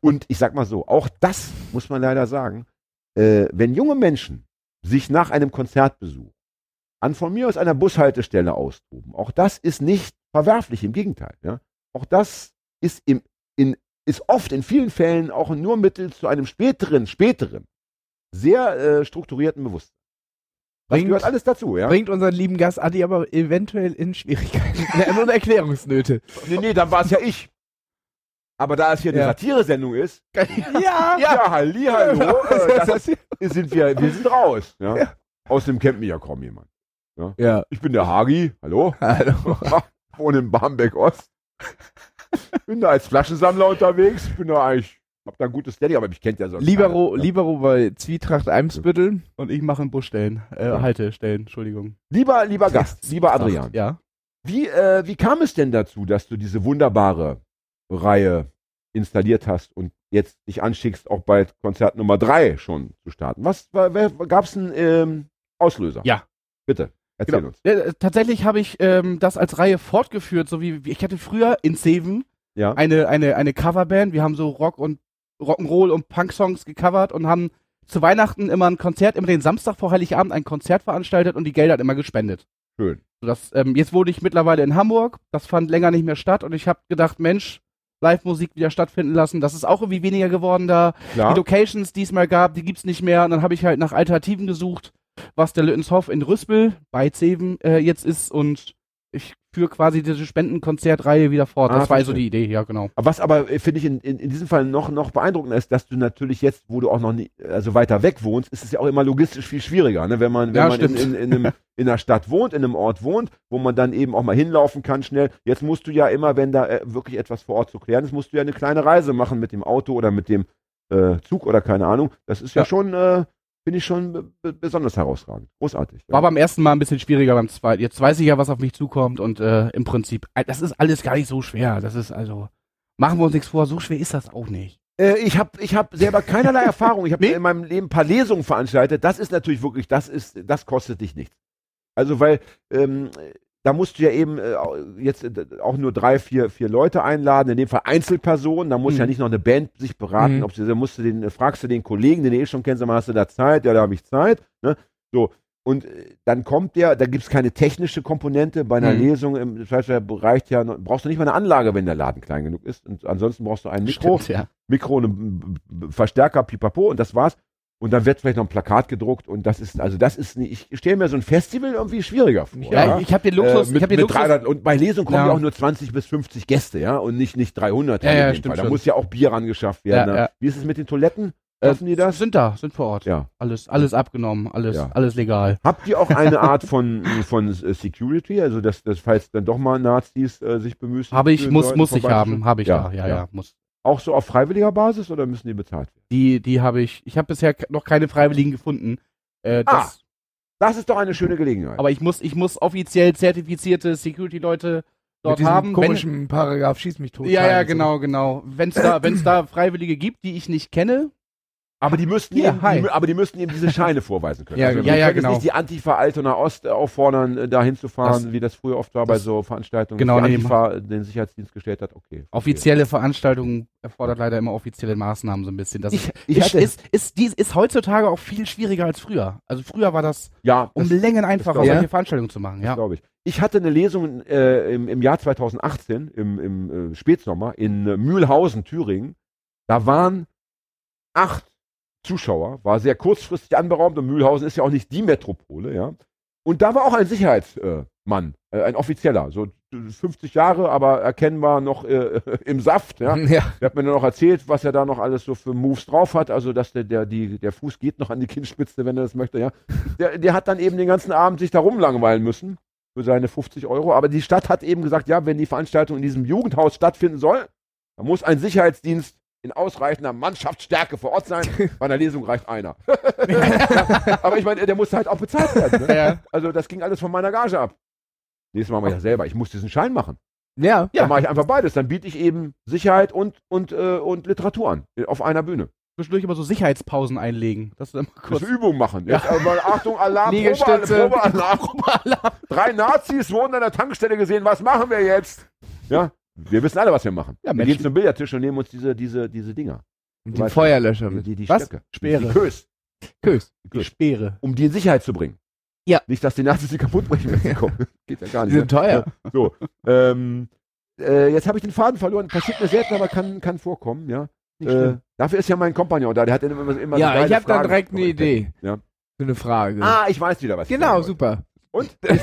Und ich sag mal so, auch das muss man leider sagen, äh, wenn junge Menschen sich nach einem Konzertbesuch an von mir aus einer Bushaltestelle austoben, auch das ist nicht verwerflich, im Gegenteil. Ja? Auch das ist, im, in, ist oft in vielen Fällen auch nur Mittel zu einem späteren, späteren, sehr äh, strukturierten Bewusstsein. Das Bringt- gehört alles dazu, ja? Bringt unseren lieben Gast Adi aber eventuell in Schwierigkeiten (laughs) und Erklärungsnöte. Nee, nee, dann war es ja ich. Aber da es hier eine Ja. Satire-Sendung ist, (laughs) Ja, ja, Hallihallo, äh, (laughs) das sind wir, wir sind raus. Ja? Außerdem kennt mich ja kaum jemand. Ja. Ich bin der Hagi, hallo, Hallo. wohne in Barmbek Ost. Bin da als Flaschensammler unterwegs, bin da eigentlich, hab da ein gutes Steady, aber mich kennt ja sonst Libero, keiner, ja. Libero bei Zwietracht Eimsbüttel. Und ich mache Busstellen. Äh, Ja. Haltestellen, Entschuldigung. Lieber, lieber Gast, lieber Adrian, Ja. wie, äh, wie kam es denn dazu, dass du diese wunderbare Reihe installiert hast und jetzt dich anschickst, auch bei Konzert Nummer drei schon zu starten? Was gab es einen ähm, Auslöser? Ja. Bitte, erzähl Genau. uns. Äh, tatsächlich habe ich ähm, das als Reihe fortgeführt, so wie ich hatte früher in Seven Ja. eine, eine, eine Coverband. Wir haben so Rock und Rock'n'Roll und Punk-Songs gecovert und haben zu Weihnachten immer ein Konzert, immer den Samstag vor Heiligabend ein Konzert veranstaltet und die Gelder hat immer gespendet. Schön. Das, ähm, jetzt wurde ich mittlerweile in Hamburg, das fand länger nicht mehr statt und ich habe gedacht, Mensch, Live-Musik wieder stattfinden lassen. Das ist auch irgendwie weniger geworden da. Klar. Die Locations, die es mal gab, die gibt's nicht mehr. Und dann habe ich halt nach Alternativen gesucht, was der Lüttenshof in Rüspel bei Zeven äh, jetzt ist und ich führe quasi diese Spendenkonzertreihe wieder fort. Ah, das war so verstehe. die Idee, ja genau. Was aber, äh, finde ich, in, in, in diesem Fall noch, noch beeindruckender ist, dass du natürlich jetzt, wo du auch noch nie, also weiter weg wohnst, ist es ja auch immer logistisch viel schwieriger, ne? wenn man, wenn Ja, man in, in, in, einem, in einer Stadt wohnt, in einem Ort wohnt, wo man dann eben auch mal hinlaufen kann schnell. Jetzt musst du ja immer, wenn da äh, wirklich etwas vor Ort zu klären ist, musst du ja eine kleine Reise machen mit dem Auto oder mit dem äh, Zug oder keine Ahnung. Das ist ja, Ja. schon, äh, finde ich schon be- be- besonders herausragend. Großartig. Ja. War beim ersten Mal ein bisschen schwieriger beim zweiten. Jetzt weiß ich ja, was auf mich zukommt und äh, im Prinzip, äh, das ist alles gar nicht so schwer. Das ist also, machen wir uns nichts vor, so schwer ist das auch nicht. Äh, ich habe ich hab selber keinerlei (laughs) Erfahrung. Ich habe Nee? in meinem Leben ein paar Lesungen veranstaltet. Das ist natürlich wirklich, das ist, das kostet dich nichts. Also weil ähm, da musst du ja eben äh, jetzt äh, auch nur drei, vier, vier Leute einladen, in dem Fall Einzelpersonen. Da muss Mhm. ja nicht noch eine Band sich beraten, Mhm. ob sie, da musst du den, äh, fragst du den Kollegen, den du eh schon kennst, sag mal, hast du da Zeit? Ja, da habe ich Zeit. Ne? So. Und äh, dann kommt der, da gibt es keine technische Komponente bei einer Mhm. Lesung, im, das heißt, da reicht ja, brauchst du nicht mal eine Anlage, wenn der Laden klein genug ist. Und ansonsten brauchst du ein Mikro, Stimmt, ja. Mikro, einen Verstärker, pipapo und das war's. Und dann wird vielleicht noch ein Plakat gedruckt und das ist, also das ist, nicht- ich stelle mir so ein Festival irgendwie schwieriger vor. Ja, ich habe den Luxus, Äh, mit, ich habe den Luxus. 300, und bei Lesungen kommen Ja. ja auch nur 20 bis 50 Gäste, ja, und nicht, nicht 300. Ja, ja, stimmt. Da muss ja auch Bier rangeschafft werden. Ja, ne? ja. Wie ist es mit den Toiletten? Äh, Schaffen die das? Sind da, sind vor Ort. Ja. Alles, alles abgenommen, alles, Ja. alles legal. Habt ihr auch eine Art von, (laughs) von äh, Security, also dass, dass falls dann doch mal Nazis äh, sich bemüßen? Habe ich, muss, muss ich haben, habe ich Ja, da, ja, ja. ja, muss. Auch so auf freiwilliger Basis oder müssen die bezahlt werden? Die, die habe ich, ich habe bisher noch keine Freiwilligen gefunden. Äh, Ah. das, ist doch eine schöne Gelegenheit. Aber ich muss, ich muss offiziell zertifizierte Security-Leute dort haben. Wenn, komischen Paragraph schieß mich tot. ja, ja, Schein und so. genau, genau. Wenn es da, wenn's da Freiwillige gibt, die ich nicht kenne, Aber die müssten Hier, eben, die, aber die müssten eben diese Scheine vorweisen können. Ja, also, genau. Ja, ja, genau. nicht die Antifa Altona Ost auffordern, äh, da hinzufahren, wie das früher oft war bei so Veranstaltungen, Genau, die nee, Antifa den Sicherheitsdienst gestellt hat. Okay. offizielle Veranstaltungen erfordert leider immer offizielle Maßnahmen so ein bisschen. Das Ich, ist, ich ist, hatte, ist, ist, dies ist heutzutage auch viel schwieriger als früher. Also früher war das ja, um das, Längen einfacher, solche Ja. Veranstaltungen zu machen. Ja. glaube ich. Ich hatte eine Lesung äh, im, im Jahr 2018, im, im äh, Spätsommer, in äh, Mühlhausen, Thüringen. Da waren acht Zuschauer, war sehr kurzfristig anberaumt und Mühlhausen ist ja auch nicht die Metropole, ja. Und da war auch ein Sicherheitsmann, äh, äh, ein Offizieller, so 50 Jahre, aber erkennbar noch äh, (laughs) im Saft, ja. (laughs) Ja. Der hat mir dann noch erzählt, was er da noch alles so für Moves drauf hat. Also, dass der, der, die, der Fuß geht noch an die Kinnspitze, wenn er das möchte, ja. Der, der hat dann eben den ganzen Abend sich da rumlangweilen müssen für seine 50 Euro. Aber die Stadt hat eben gesagt, ja, wenn die Veranstaltung in diesem Jugendhaus stattfinden soll, dann muss ein Sicherheitsdienst in ausreichender Mannschaftsstärke vor Ort sein. (laughs) Bei einer Lesung reicht einer. (laughs) (laughs) Aber ich meine, der muss halt auch bezahlt werden. Ne? Ja. Also, das ging alles von meiner Gage ab. Nächstes Mal mache ich das selber. Ich muss diesen Schein machen. Ja. Dann mache ich einfach beides. Dann biete ich eben Sicherheit und, und, äh, und Literatur an. äh, Auf einer Bühne. Zwischendurch immer so Sicherheitspausen einlegen. Das ist immer Das kurz. eine Übung machen. Jetzt, also Achtung, Alarm. Probealarm, Probealarm. Drei Nazis wurden an der Tankstelle gesehen. Was machen wir jetzt? Ja, wir wissen alle, was wir machen. Ja, wir Menschen- gehen zum Billardtisch und nehmen uns diese, diese, diese Dinger. Und weißt Feuerlöscher Die, mit. die, die Was? Stöcke. Speere. Die Kös. Kös. Die Speere. Um die in Sicherheit zu bringen. Ja. Nicht, dass die Nazis sie kaputt brechen, wenn sie (laughs) kommen. Geht ja gar Die nicht. sind teuer. So, ähm, äh, jetzt habe ich den Faden verloren. Passiert mir selten, aber kann, kann vorkommen, ja. Nicht Äh, dafür ist ja mein Kompagnon da. Der hat immer, immer so Ja, geile ich habe da direkt eine Idee. Ja. Für eine Frage. Ah, ich weiß wieder was. genau, super. Und? (laughs) Nee,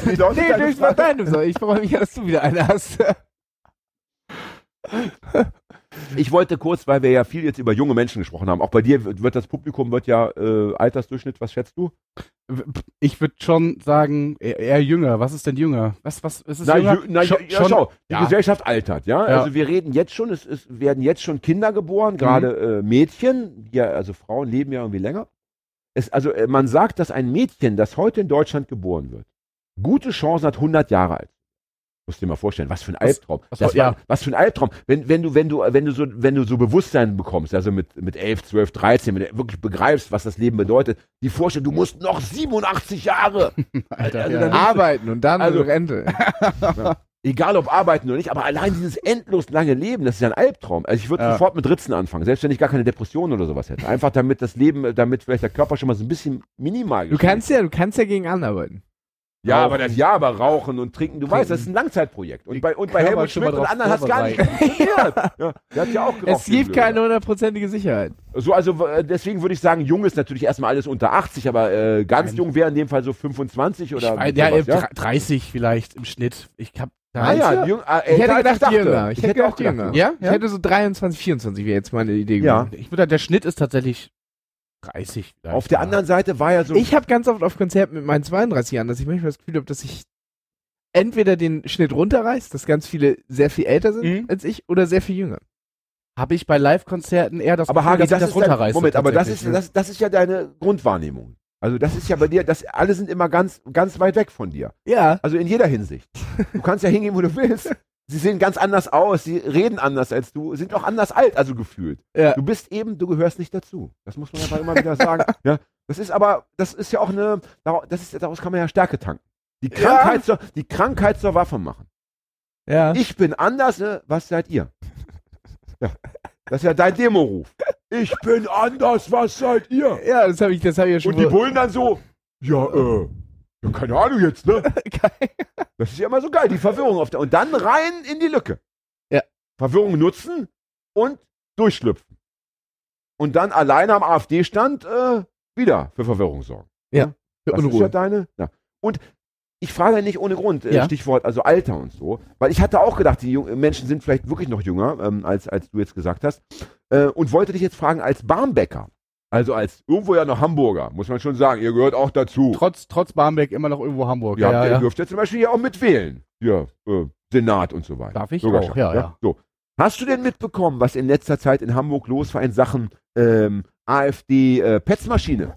durch Frage? deine so. Ich freue mich, dass du wieder eine hast. Ich wollte kurz, weil wir ja viel jetzt über junge Menschen gesprochen haben. Auch bei dir wird, das Publikum wird ja äh, Altersdurchschnitt. Was schätzt du? Ich würde schon sagen, eher, eher jünger. Was ist denn jünger? Was, was, ist es Na, jünger? jü- na, Schon- ja, schon- schau, die ja. Gesellschaft altert, ja? Ja. Also wir reden jetzt schon, es, es werden jetzt schon Kinder geboren, gerade äh, Mädchen, ja, also Frauen leben ja irgendwie länger. Es, also äh, man sagt, dass ein Mädchen, das heute in Deutschland geboren wird, gute Chancen hat, 100 Jahre alt. Musst dir mal vorstellen, was für ein Was- Albtraum. was- das ja. was für ein Albtraum. Wenn, wenn du, wenn du, wenn du so, wenn du so Bewusstsein bekommst, also mit, mit 11, 12, 13, wenn du wirklich begreifst, was das Leben bedeutet, die Vorstellung, du musst noch 87 Jahre, (laughs) Alter, also ja. Arbeiten und dann Also- Rente. (laughs) egal ob arbeiten oder nicht, aber allein dieses endlos lange Leben, das ist ja ein Albtraum. Also ich würde Ja. sofort mit Ritzen anfangen, selbst wenn ich gar keine Depression oder sowas hätte. Einfach damit das Leben, damit vielleicht der Körper schon mal so ein bisschen minimal Du kannst ja, du kannst ja gegen anarbeiten. Ja, Rauchen. aber das ja, aber rauchen und trinken, du weißt, das ist ein Langzeitprojekt. Und bei, und bei Helmut schon mal Schmidt und anderen hat es gar nicht funktioniert. Ja, der hat ja auch geraucht. Es gibt keine hundertprozentige Sicherheit. So, also äh, deswegen würde ich sagen, jung ist natürlich erstmal alles unter 80, aber äh, ganz Nein. jung wäre in dem Fall so 25 oder Ich weiß, ja, sowas, ja? dr- 30 vielleicht im Schnitt. Ich hab da Ah ja, jung, äh, Ich hätte gedacht dachte. jünger. Ich, hätte gedacht jünger. Ja? Ich hätte so 23, 24 wäre jetzt meine Idee Ja. gewesen. Ich würde, der Schnitt ist tatsächlich 30. vielleicht, Auf der anderen Seite war ja so Ich habe ganz oft auf Konzerten mit meinen 32 Jahren, dass ich manchmal das Gefühl habe, dass ich entweder den Schnitt runterreißt, dass ganz viele sehr viel älter sind Mhm. als ich oder sehr viel jünger. Habe ich bei Live-Konzerten eher das aber Gefühl, Hagi, dass das, ich das runterreiße. Moment, aber das ist, tatsächlich, das, das ist ja deine Grundwahrnehmung. Also das ist ja bei dir, das, alle sind immer ganz, ganz weit weg von dir. Ja. Also in jeder Hinsicht. Du kannst ja hingehen, wo du willst. (laughs) Sie sehen ganz anders aus, sie reden anders als du, sind auch anders alt, also gefühlt. Ja. Du bist eben, du gehörst nicht dazu. Das muss man einfach immer wieder sagen. (laughs) Ja, das ist aber, das ist ja auch eine, daraus- das ist, daraus kann man ja Stärke tanken. Die Ja. Krankheit, zur, die Krankheit zur Waffe machen. Ja. Ich bin anders, ne? was seid ihr? Ja. Das ist ja dein Demoruf. Ich bin anders, was seid ihr? Ja, das habe ich, das habe ich ja schon. Und die Bullen dann so, ja, äh, ja, keine Ahnung jetzt, ne? (laughs) Geil. Das ist ja immer so geil, die Verwirrung auf der. Und dann rein in die Lücke. Ja. Verwirrung nutzen und durchschlüpfen. Und dann alleine am AfD-Stand, äh, wieder für Verwirrung sorgen. Ja, für Das ist ja Unruhe. deine. Ja. Und ich frage nicht ohne Grund, äh, Ja. Stichwort also Alter und so, weil ich hatte auch gedacht, die jungen Menschen sind vielleicht wirklich noch jünger, ähm, als, als du jetzt gesagt hast, äh, und wollte dich jetzt fragen, als Barmbäcker, also als irgendwo ja noch Hamburger, muss man schon sagen, ihr gehört auch dazu. Trotz, trotz Barmbek immer noch irgendwo Hamburg. Ja, Ja, ihr ja, ja. dürft ja zum Beispiel hier auch mitwählen. Ja, äh, Senat und so weiter. Darf ich Bürgerschaft, auch, ja, ja. So. Hast du denn mitbekommen, was in letzter Zeit in Hamburg los war in Sachen ähm, AfD-Petzmaschine?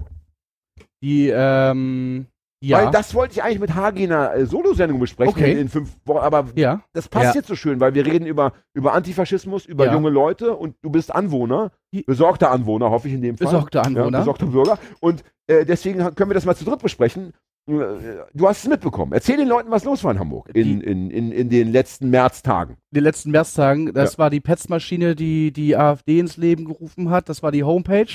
Die, ähm, ja. Weil das wollte ich eigentlich mit Hagi in einer äh, Solosendung besprechen Okay. in, in fünf Wochen, aber ja. das passt Ja. jetzt so schön, weil wir reden über, über Antifaschismus, über Ja. junge Leute und du bist Anwohner, besorgter Anwohner, hoffe ich in dem Fall. Besorgter Anwohner. besorgter Bürger. Und äh, deswegen können wir das mal zu dritt besprechen. Äh, Du hast es mitbekommen. Erzähl den Leuten, was los war in Hamburg in, in, in, in den letzten Märztagen. den letzten Märztagen. Das war die Petzmaschine, die die AfD ins Leben gerufen hat. Das war die Homepage,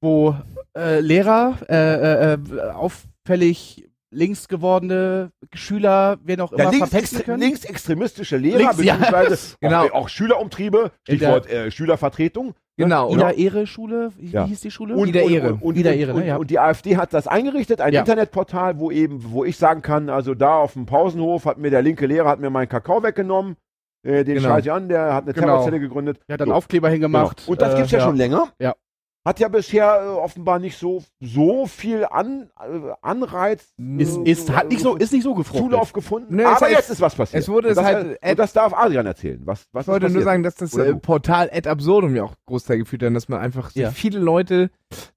wo äh, Lehrer, äh, äh, äh, auffällig links gewordene Schüler, wen auch immer, Ja, links, verpexen extre können. linksextremistische Lehrer, Links, ja. beziehungsweise (laughs) Genau. auch, auch Schülerumtriebe, der- Stichwort äh, Schülervertretung. Genau. Ida Ehre Schule, wie, Ja. hieß die Schule? Und, Ida Ehre. Und, und, Ida Ehre, ne, ja. und die AfD hat das eingerichtet, ein Ja. Internetportal, wo eben, wo ich sagen kann, also da auf dem Pausenhof hat mir der linke Lehrer hat mir meinen Kakao weggenommen. Äh, den Genau. ich an, der hat eine Genau. Terrorzelle gegründet. Der hat dann So. Aufkleber hingemacht. Genau. Und das äh, gibt's ja, schon länger. Ja. Hat ja bisher äh, offenbar nicht so, so viel an, äh, Anreiz. Ist, ist, hat nicht so, ist nicht so gefruchtet. Zulauf gefunden. Nee, aber jetzt ist was passiert. es wurde und es das, halt- äh, und das darf Adrian erzählen. Was, was Ich wollte nur sagen, dass das äh? Portal ad absurdum ja auch Großteil geführt hat, dass man einfach Ja. viele Leute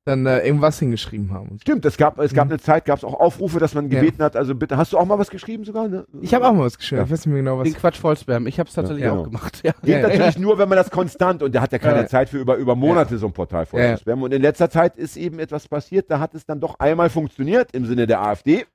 dann äh, irgendwas hingeschrieben haben. Stimmt, es gab, es gab Mhm. eine Zeit, gab es auch Aufrufe, dass man Ja. gebeten hat, also bitte, hast du auch mal was geschrieben sogar? Ne? Ich habe auch mal was geschrieben. Ja. Ich weiß nicht mehr genau was. Den Quatsch vollspam. Ich habe es tatsächlich Ja, genau. auch gemacht. Ja. Geht Ja, ja. natürlich nur, wenn man das konstant und der hat ja keine Ja. Zeit für über, über Monate so ein Portal voll Ja, ja. zu spammen. Und in letzter Zeit ist eben etwas passiert, da hat es dann doch einmal funktioniert im Sinne der AfD,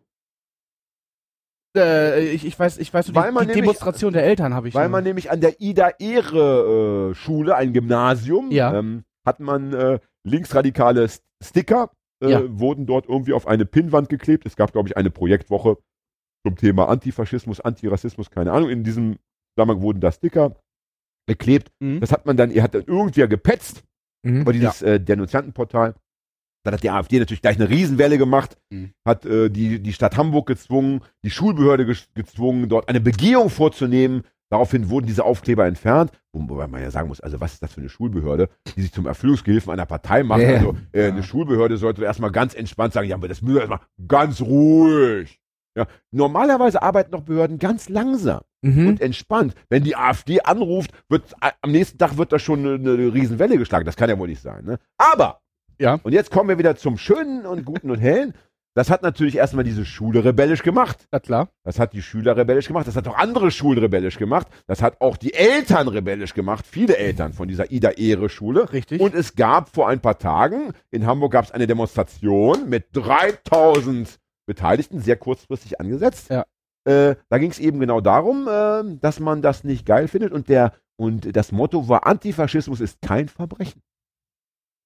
Äh, ich, ich weiß, ich weiß die, man die nämlich- Demonstration der Eltern habe ich. weil schon. man nämlich an der Ida Ehre äh, Schule, ein Gymnasium, Ja. ähm, hat man äh, linksradikale Sticker, äh, Ja. wurden dort irgendwie auf eine Pinnwand geklebt. Es gab, glaube ich, eine Projektwoche zum Thema Antifaschismus, Antirassismus, keine Ahnung. In diesem Zusammenhang wurden da Sticker geklebt. Mhm. Das hat man dann, ihr hat dann irgendwer gepetzt. Mhm. über dieses äh, Denunziantenportal. Dann hat die AfD natürlich gleich eine Riesenwelle gemacht, Mhm. hat äh, die, die Stadt Hamburg gezwungen, die Schulbehörde gezwungen, dort eine Begehung vorzunehmen. Daraufhin wurden diese Aufkleber entfernt. Wo- Wobei man ja sagen muss, also was ist das für eine Schulbehörde, die sich zum Erfüllungsgehilfen einer Partei macht? Ja. Also äh, eine Schulbehörde sollte erstmal ganz entspannt sagen, ja, aber das müssen wir erstmal ganz ruhig. Ja, normalerweise arbeiten doch Behörden ganz langsam Mhm. und entspannt. Wenn die AfD anruft, wird a- am nächsten Tag wird da schon eine, eine Riesenwelle geschlagen. Das kann ja wohl nicht sein. Ne? Aber, Ja. und jetzt kommen wir wieder zum Schönen und Guten und Hellen. Das hat natürlich erstmal diese Schule rebellisch gemacht. Na klar. Das hat die Schüler rebellisch gemacht. Das hat auch andere Schulen rebellisch gemacht. Das hat auch die Eltern rebellisch gemacht. Viele Eltern von dieser Ida-Ehre-Schule. Richtig. Und es gab vor ein paar Tagen, in Hamburg gab es eine Demonstration mit 3000 Beteiligten, sehr kurzfristig angesetzt. Ja. Äh, da ging es eben genau darum, äh, dass man das nicht geil findet und der und das Motto war Antifaschismus ist kein Verbrechen.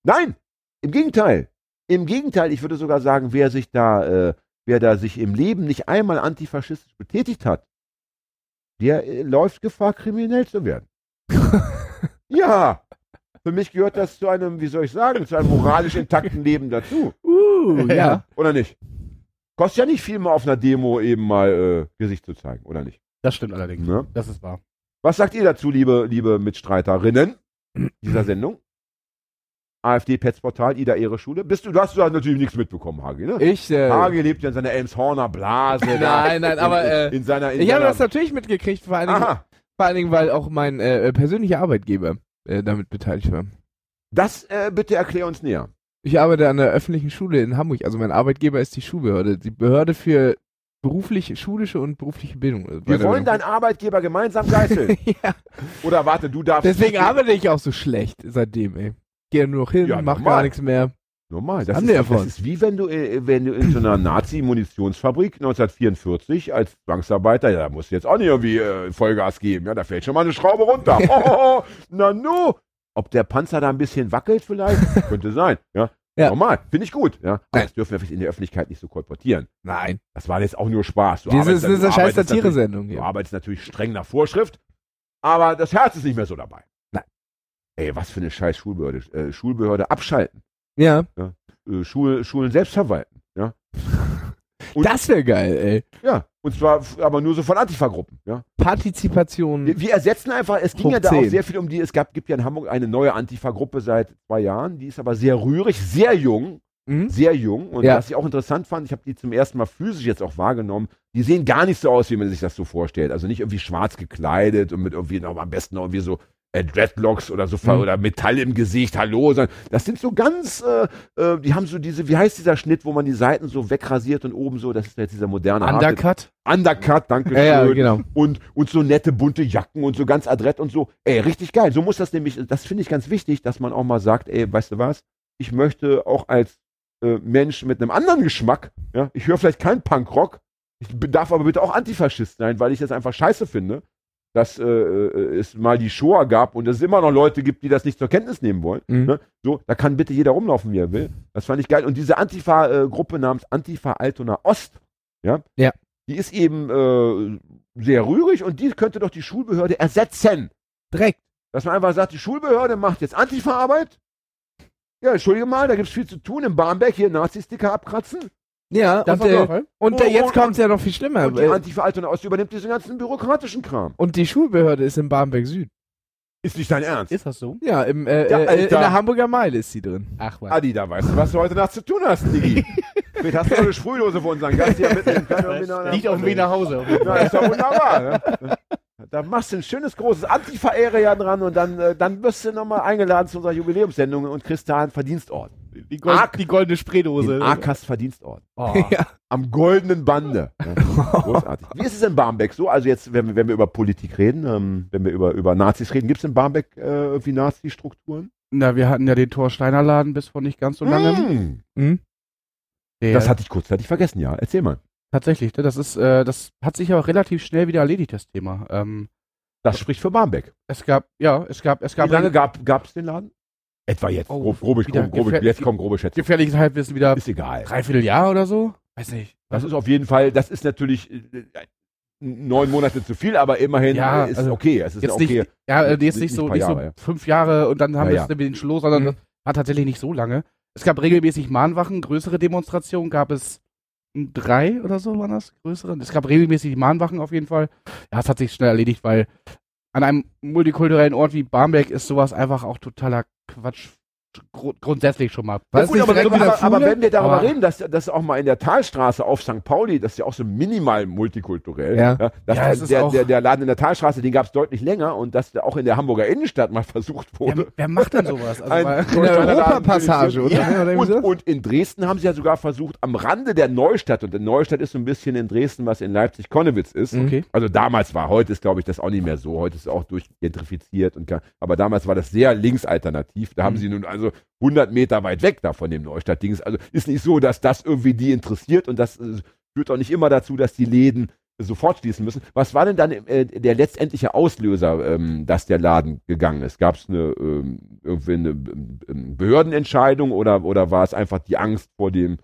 Nein, im Gegenteil. Im Gegenteil, ich würde sogar sagen, wer sich da, äh, wer da sich im Leben nicht einmal antifaschistisch betätigt hat, der äh, läuft Gefahr, kriminell zu werden. (laughs) ja, für mich gehört das zu einem, wie soll ich sagen, zu einem moralisch intakten Leben dazu. Uh, ja. (laughs) Oder nicht? Kostet ja nicht viel mal auf einer Demo eben mal äh, Gesicht zu zeigen, oder nicht? Das stimmt allerdings. Ne? Das ist wahr. Was sagt ihr dazu, liebe, liebe Mitstreiterinnen dieser Sendung? AfD-Petsportal, Ida Ehre Schule. Bist du, du hast da natürlich nichts mitbekommen, Hagi, ne? Ich, äh, Hagi lebt ja in seiner Elmshorner Blase. Nein, nein, aber, in, äh, in seiner, in ich habe das natürlich mitgekriegt, vor allen Dingen, Aha, vor allen Dingen weil auch mein äh, persönlicher Arbeitgeber äh, damit beteiligt war. das äh, bitte erklär uns näher. Ich arbeite an der öffentlichen Schule in Hamburg. Also mein Arbeitgeber ist die Schulbehörde. Die Behörde für berufliche, schulische und berufliche Bildung. Also Wir wollen deinen Arbeitgeber gemeinsam geißeln. (laughs) ja, Oder warte, du darfst. deswegen arbeite ich auch so schlecht seitdem, ey. Gehe nur noch hin, Ja, mach normal. gar nichts mehr. Normal. Das, ist, das ist wie wenn du, äh, wenn du in so einer Nazi-Munitionsfabrik 1944 als Zwangsarbeiter, ja, da musst du jetzt auch nicht irgendwie äh, Vollgas geben. Ja, da fällt schon mal eine Schraube runter. (laughs) Oh, na nu. Ob der Panzer da ein bisschen wackelt vielleicht? (laughs) Könnte sein. Ja. Ja. Normal. Finde ich gut. Ja. Aber das dürfen wir vielleicht in der Öffentlichkeit nicht so kolportieren. Nein. Das war jetzt auch nur Spaß. Du das ist eine scheiß Satire-Sendung Du arbeitest natürlich streng nach Vorschrift, aber das Herz ist nicht mehr so dabei. Ey, was für eine scheiß Schulbehörde. Äh, Schulbehörde abschalten. Ja. äh, Schul, Schulen selbst verwalten. Ja. (laughs) Und- Das wäre geil, ey. ja. Und zwar aber nur so von Antifa-Gruppen. Ja. Partizipation. Wir, wir ersetzen einfach, es ging ja da auch 10. sehr viel um die, es gab, gibt ja in Hamburg eine neue Antifa-Gruppe seit zwei Jahren, die ist aber sehr rührig, sehr jung, Mhm. sehr jung. Und Ja. was ich auch interessant fand, ich habe die zum ersten Mal physisch jetzt auch wahrgenommen, die sehen gar nicht so aus, wie man sich das so vorstellt. Also nicht irgendwie schwarz gekleidet und mit irgendwie noch am besten noch irgendwie so äh, Dreadlocks oder so Mhm. oder Metall im Gesicht, hallo, das sind so ganz, äh, äh, die haben so diese, wie heißt dieser Schnitt, wo man die Seiten so wegrasiert und oben so, das ist jetzt dieser moderne Undercut. Undercut, danke Ja, ja, schön genau. und, und so nette bunte Jacken und so ganz adrett und so. Ey, richtig geil. So muss das nämlich, das finde ich ganz wichtig, dass man auch mal sagt, ey, weißt du was? Ich möchte auch als äh, Mensch mit einem anderen Geschmack, ja, ich höre vielleicht keinen Punkrock, ich darf aber bitte auch Antifaschist sein, weil ich das einfach scheiße finde, dass äh, äh, es mal die Shoah gab und es immer noch Leute gibt, die das nicht zur Kenntnis nehmen wollen. Mhm. Ne? So, da kann bitte jeder rumlaufen, wie er will. Das fand ich geil. Und diese Antifa-Gruppe namens Antifa Altona Ost, ja, Ja. die ist eben äh, sehr rührig und die könnte doch die Schulbehörde ersetzen. Direkt. Dass man einfach sagt, die Schulbehörde macht jetzt Antifa-Arbeit. Ja, entschuldige mal, da gibt's viel zu tun. Im Barmbek hier Nazi-Sticker abkratzen. Ja, Das und, war äh, und Oh, jetzt und- kommt's ja noch viel schlimmer. Und die Altona Ost übernimmt diesen ganzen bürokratischen Kram. Und die Schulbehörde ist in Barmbek Süd. Ist nicht dein Ernst? Ist das so? Ja, im, äh, Ja, äh, in der Hamburger Meile ist sie drin. Ach was. Adi, da weißt du, was du heute Nacht zu tun hast, Digi. (laughs) Vielleicht hast du eine Sprühdose für unseren Gast hier ihn noch- Liegt auf dem Weg nach Hause. Ja, ist doch wunderbar. Ne? Da machst du ein schönes großes Antifa-Area dran und dann, äh, dann wirst du nochmal eingeladen zu unserer Jubiläumssendung und kriegst da einen Verdienstort. Die, Gold, Arg- die goldene Spraydose. Den AKAS Verdienstort. Oh. Ja. Am goldenen Bande. Ja, großartig. Wie ist es in Barmbek so? Also jetzt, wenn, wir- wenn wir über Politik reden, ähm, wenn wir über, über Nazis reden, gibt es in Barmbek äh, irgendwie Nazi-Strukturen? Na, wir hatten ja den Thorsteiner Laden bis vor nicht ganz so lange. Hm, Hm? Der, Das hatte ich kurzzeitig vergessen, ja. Erzähl mal. tatsächlich, ne, das ist, äh, das hat sich auch relativ schnell wieder erledigt, das Thema. Ähm, Das spricht für Barmbek. es gab, ja, es gab, es gab Wie lange gab es den Laden? Etwa jetzt. Oh, grob, grobe, grobe, grobe, jetzt kommen grobe Schätze. gefährliches Halbwissen wieder Ist egal. dreiviertel Jahr oder so? Weiß nicht. Das ist auf jeden Fall, das ist natürlich äh, neun Monate zu viel, aber immerhin Ja, äh, ist also okay. Es ist jetzt okay. nicht, ja, äh, jetzt Nicht- so, nicht so Jahre, ja. fünf Jahre und dann haben Ja, wir ja. es mit den Schluss, sondern Mhm. war tatsächlich nicht so lange. Es gab regelmäßig Mahnwachen, größere Demonstrationen gab es drei oder so waren das, größere. Es gab regelmäßig Mahnwachen auf jeden Fall. Ja, es hat sich schnell erledigt, weil an einem multikulturellen Ort wie Barmbek ist sowas einfach auch totaler Quatsch. Gru grundsätzlich schon mal. Ja, gut, aber, direkt aber, aber, wenn wir darüber Aber- reden, dass das auch mal in der Talstraße auf St. Pauli, das ist ja auch so minimal multikulturell, Ja. dass Ja, ist der, auch- der, der Laden in der Talstraße, den gab es deutlich länger und dass der auch in der Hamburger Innenstadt mal (laughs) versucht wurde. Wer, wer macht denn sowas? Also, ein In der Europapassage, oder? Ja, und, und in Dresden haben sie ja sogar versucht, am Rande der Neustadt, und in Neustadt ist so ein bisschen in Dresden, was in Leipzig-Konnewitz ist, okay. also damals war, heute ist glaube ich das auch nicht mehr so, heute ist es auch durchgentrifiziert und aber damals war das sehr linksalternativ. Da haben Mhm. sie nun also 100 Meter weit weg da von dem Neustadt-Dings. Also ist nicht so, dass das irgendwie die interessiert und das äh, führt auch nicht immer dazu, dass die Läden sofort schließen müssen. Was war denn dann äh, der letztendliche Auslöser, ähm, dass der Laden gegangen ist? Gab es eine ähm, irgendwie eine ähm, Behördenentscheidung oder oder war es einfach die Angst vor dem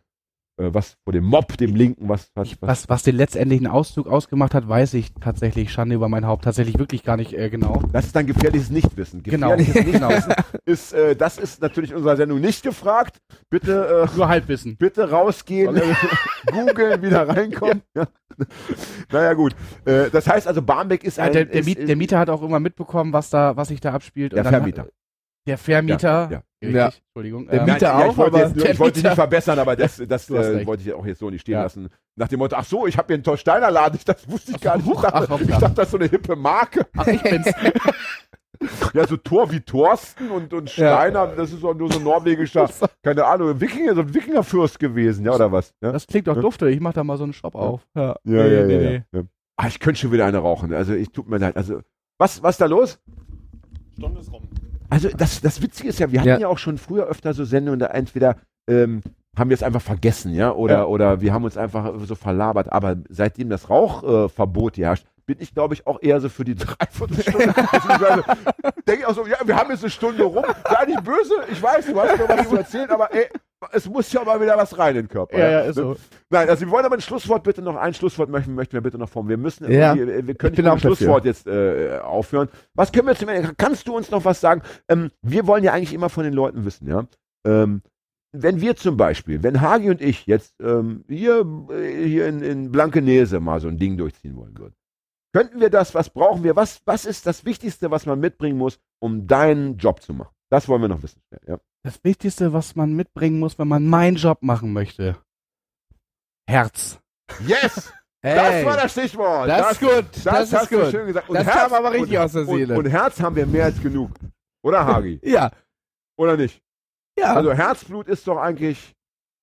was vor dem Mob, dem Linken? Was was, was Was, was den letztendlichen Auszug ausgemacht hat, weiß ich tatsächlich, Schande über mein Haupt, tatsächlich wirklich gar nicht äh, genau. Das ist dann gefährliches Nichtwissen. Genau, Gefährliches (laughs) genau. Nichtwissen ist, äh, das ist natürlich in unserer Sendung nicht gefragt. Bitte, äh, Nur Halbwissen. bitte rausgehen, äh, (laughs) googeln, wieder reinkommen. (laughs) Ja. Naja, gut. Äh, das heißt also, Barmbek ist Ja, ein. der, der, ist, Miet, der Mieter hat auch immer mitbekommen, was da, was sich da abspielt. Der Und dann- Vermieter. Der Vermieter. Ja, Richtig, Ja. Entschuldigung. Der Ähm, Mieter ja, ich auch, wollte, aber jetzt, ich wollte dich Mieter- nicht verbessern, aber das, (laughs) das äh, wollte ich auch jetzt so nicht stehen Ja. lassen. Nach dem Motto, ach so, ich habe hier einen Torsteiner Laden, ich, das wusste ich gar nicht. Ich dachte, ach, ich dachte, das ist so eine hippe Marke. Ach, ich bin's. (laughs) Ja, so Tor wie Thorsten und, und Ja. Steiner, das ist doch nur so ein norwegischer, (laughs) keine Ahnung, Wikinger, so ein Wikingerfürst gewesen, ja, oder was? Ja, Das klingt doch dufte. Ich mach da mal so einen Shop auf. Ja, ja, Nee, ja, nee, ja, nee. ja. Ah, ich könnte schon wieder eine rauchen. Also, ich tut mir leid. Also, was, was ist da los? Stunde ist rum. Also, das, das Witzige ist ja, wir hatten ja, Ja. auch schon früher öfter so Sendungen, da entweder ähm, haben wir es einfach vergessen, ja, oder, Ja. oder wir haben uns einfach so verlabert. Aber seitdem das Rauchverbot äh, herrscht, bin ich, glaube ich, auch eher so für die (laughs) Dreiviertelstunde. Denke ich auch so, ja, wir haben jetzt eine Stunde rum. Sei nicht böse, ich weiß, du hast mir was zu erzählen, aber ey, es muss ja mal wieder was rein in den Körper. Ja, ja, ist so. Nein, also wir wollen aber ein Schlusswort bitte noch, ein Schlusswort möchten, möchten wir bitte noch formen. Wir müssen, Ja, irgendwie- wir können nicht mit dem Schlusswort jetzt äh, aufhören. Was können wir zum Ende, kannst du uns noch was sagen? Ähm, wir wollen ja eigentlich immer von den Leuten wissen, ja. Ähm, wenn wir zum Beispiel, wenn Hagi und ich jetzt ähm, hier, äh, hier in, in Blankenese mal so ein Ding durchziehen wollen würden, könnten wir das, was brauchen wir, was, was ist das Wichtigste, was man mitbringen muss, um deinen Job zu machen? Das wollen wir noch wissen. Ja. Das Wichtigste, was man mitbringen muss, wenn man meinen Job machen möchte. Herz. Yes! (laughs) Hey, Das war das Stichwort. das ist gut, Das, das ist hast du gut. schön gesagt. Und Das Herz, kam aber richtig und, aus der Seele. Und, und Herz haben wir mehr als genug. Oder, Hagi? (laughs) Ja, Oder nicht? ja, Also Herzblut ist doch eigentlich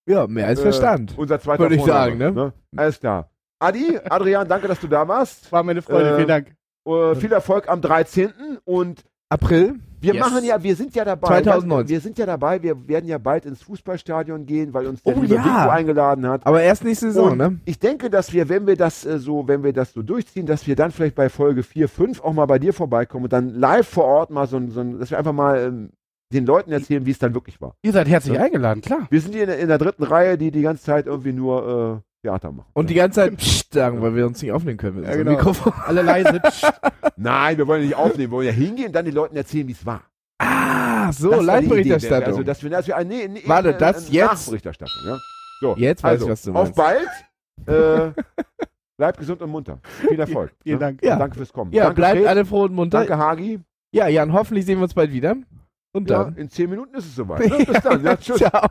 ja, mehr als äh, Verstand. unser zweiter Würde ich Vorname, sagen, ne? Alles klar. Adi, Adrian, danke, dass du da warst. War mir eine Freude, Äh, vielen Dank. Äh, viel Erfolg am 13. Und April? wir Yes. machen ja, wir sind ja dabei. 2019. Wir sind ja dabei, wir werden ja bald ins Fußballstadion gehen, weil uns der Oh ja. Eingeladen hat. Aber erst nächste Saison, Und ne? ich denke, dass wir, wenn wir das äh, so, wenn wir das so durchziehen, dass wir dann vielleicht bei Folge 4, 5 auch mal bei dir vorbeikommen und dann live vor Ort mal so ein, so ein dass wir einfach mal ähm, den Leuten erzählen, wie es dann wirklich war. Ihr seid herzlich Ja. eingeladen, klar. Wir sind hier in, der- in der dritten Reihe, die die ganze Zeit irgendwie nur äh, Theater machen. Und die ganze Zeit (laughs) Psst sagen, weil wir uns nicht aufnehmen können mit Ja, genau. Mikrofon. (laughs) Alle leise. Psst. (laughs) Nein, wir wollen ja nicht aufnehmen, wir wollen ja hingehen und dann den Leuten erzählen, wie es war. Ah, so, Das. Live-Berichterstattung. Also, dass wir, dass wir, nee, nee, Warte, äh, das äh, jetzt? Nachberichterstattung, ja. So, Jetzt weiß also, ich, was du Auf meinst. bald. Äh, bleibt gesund und munter. Viel Erfolg. Vielen ne? Dank. Ja. Danke fürs Kommen. ja, danke, bleibt Fred. alle froh und munter. Danke, Hagi. Ja, Jan, hoffentlich sehen wir uns bald wieder. Und Ja, dann. in zehn Minuten ist es soweit. Ne? Bis dann. Ja, tschüss. Ciao.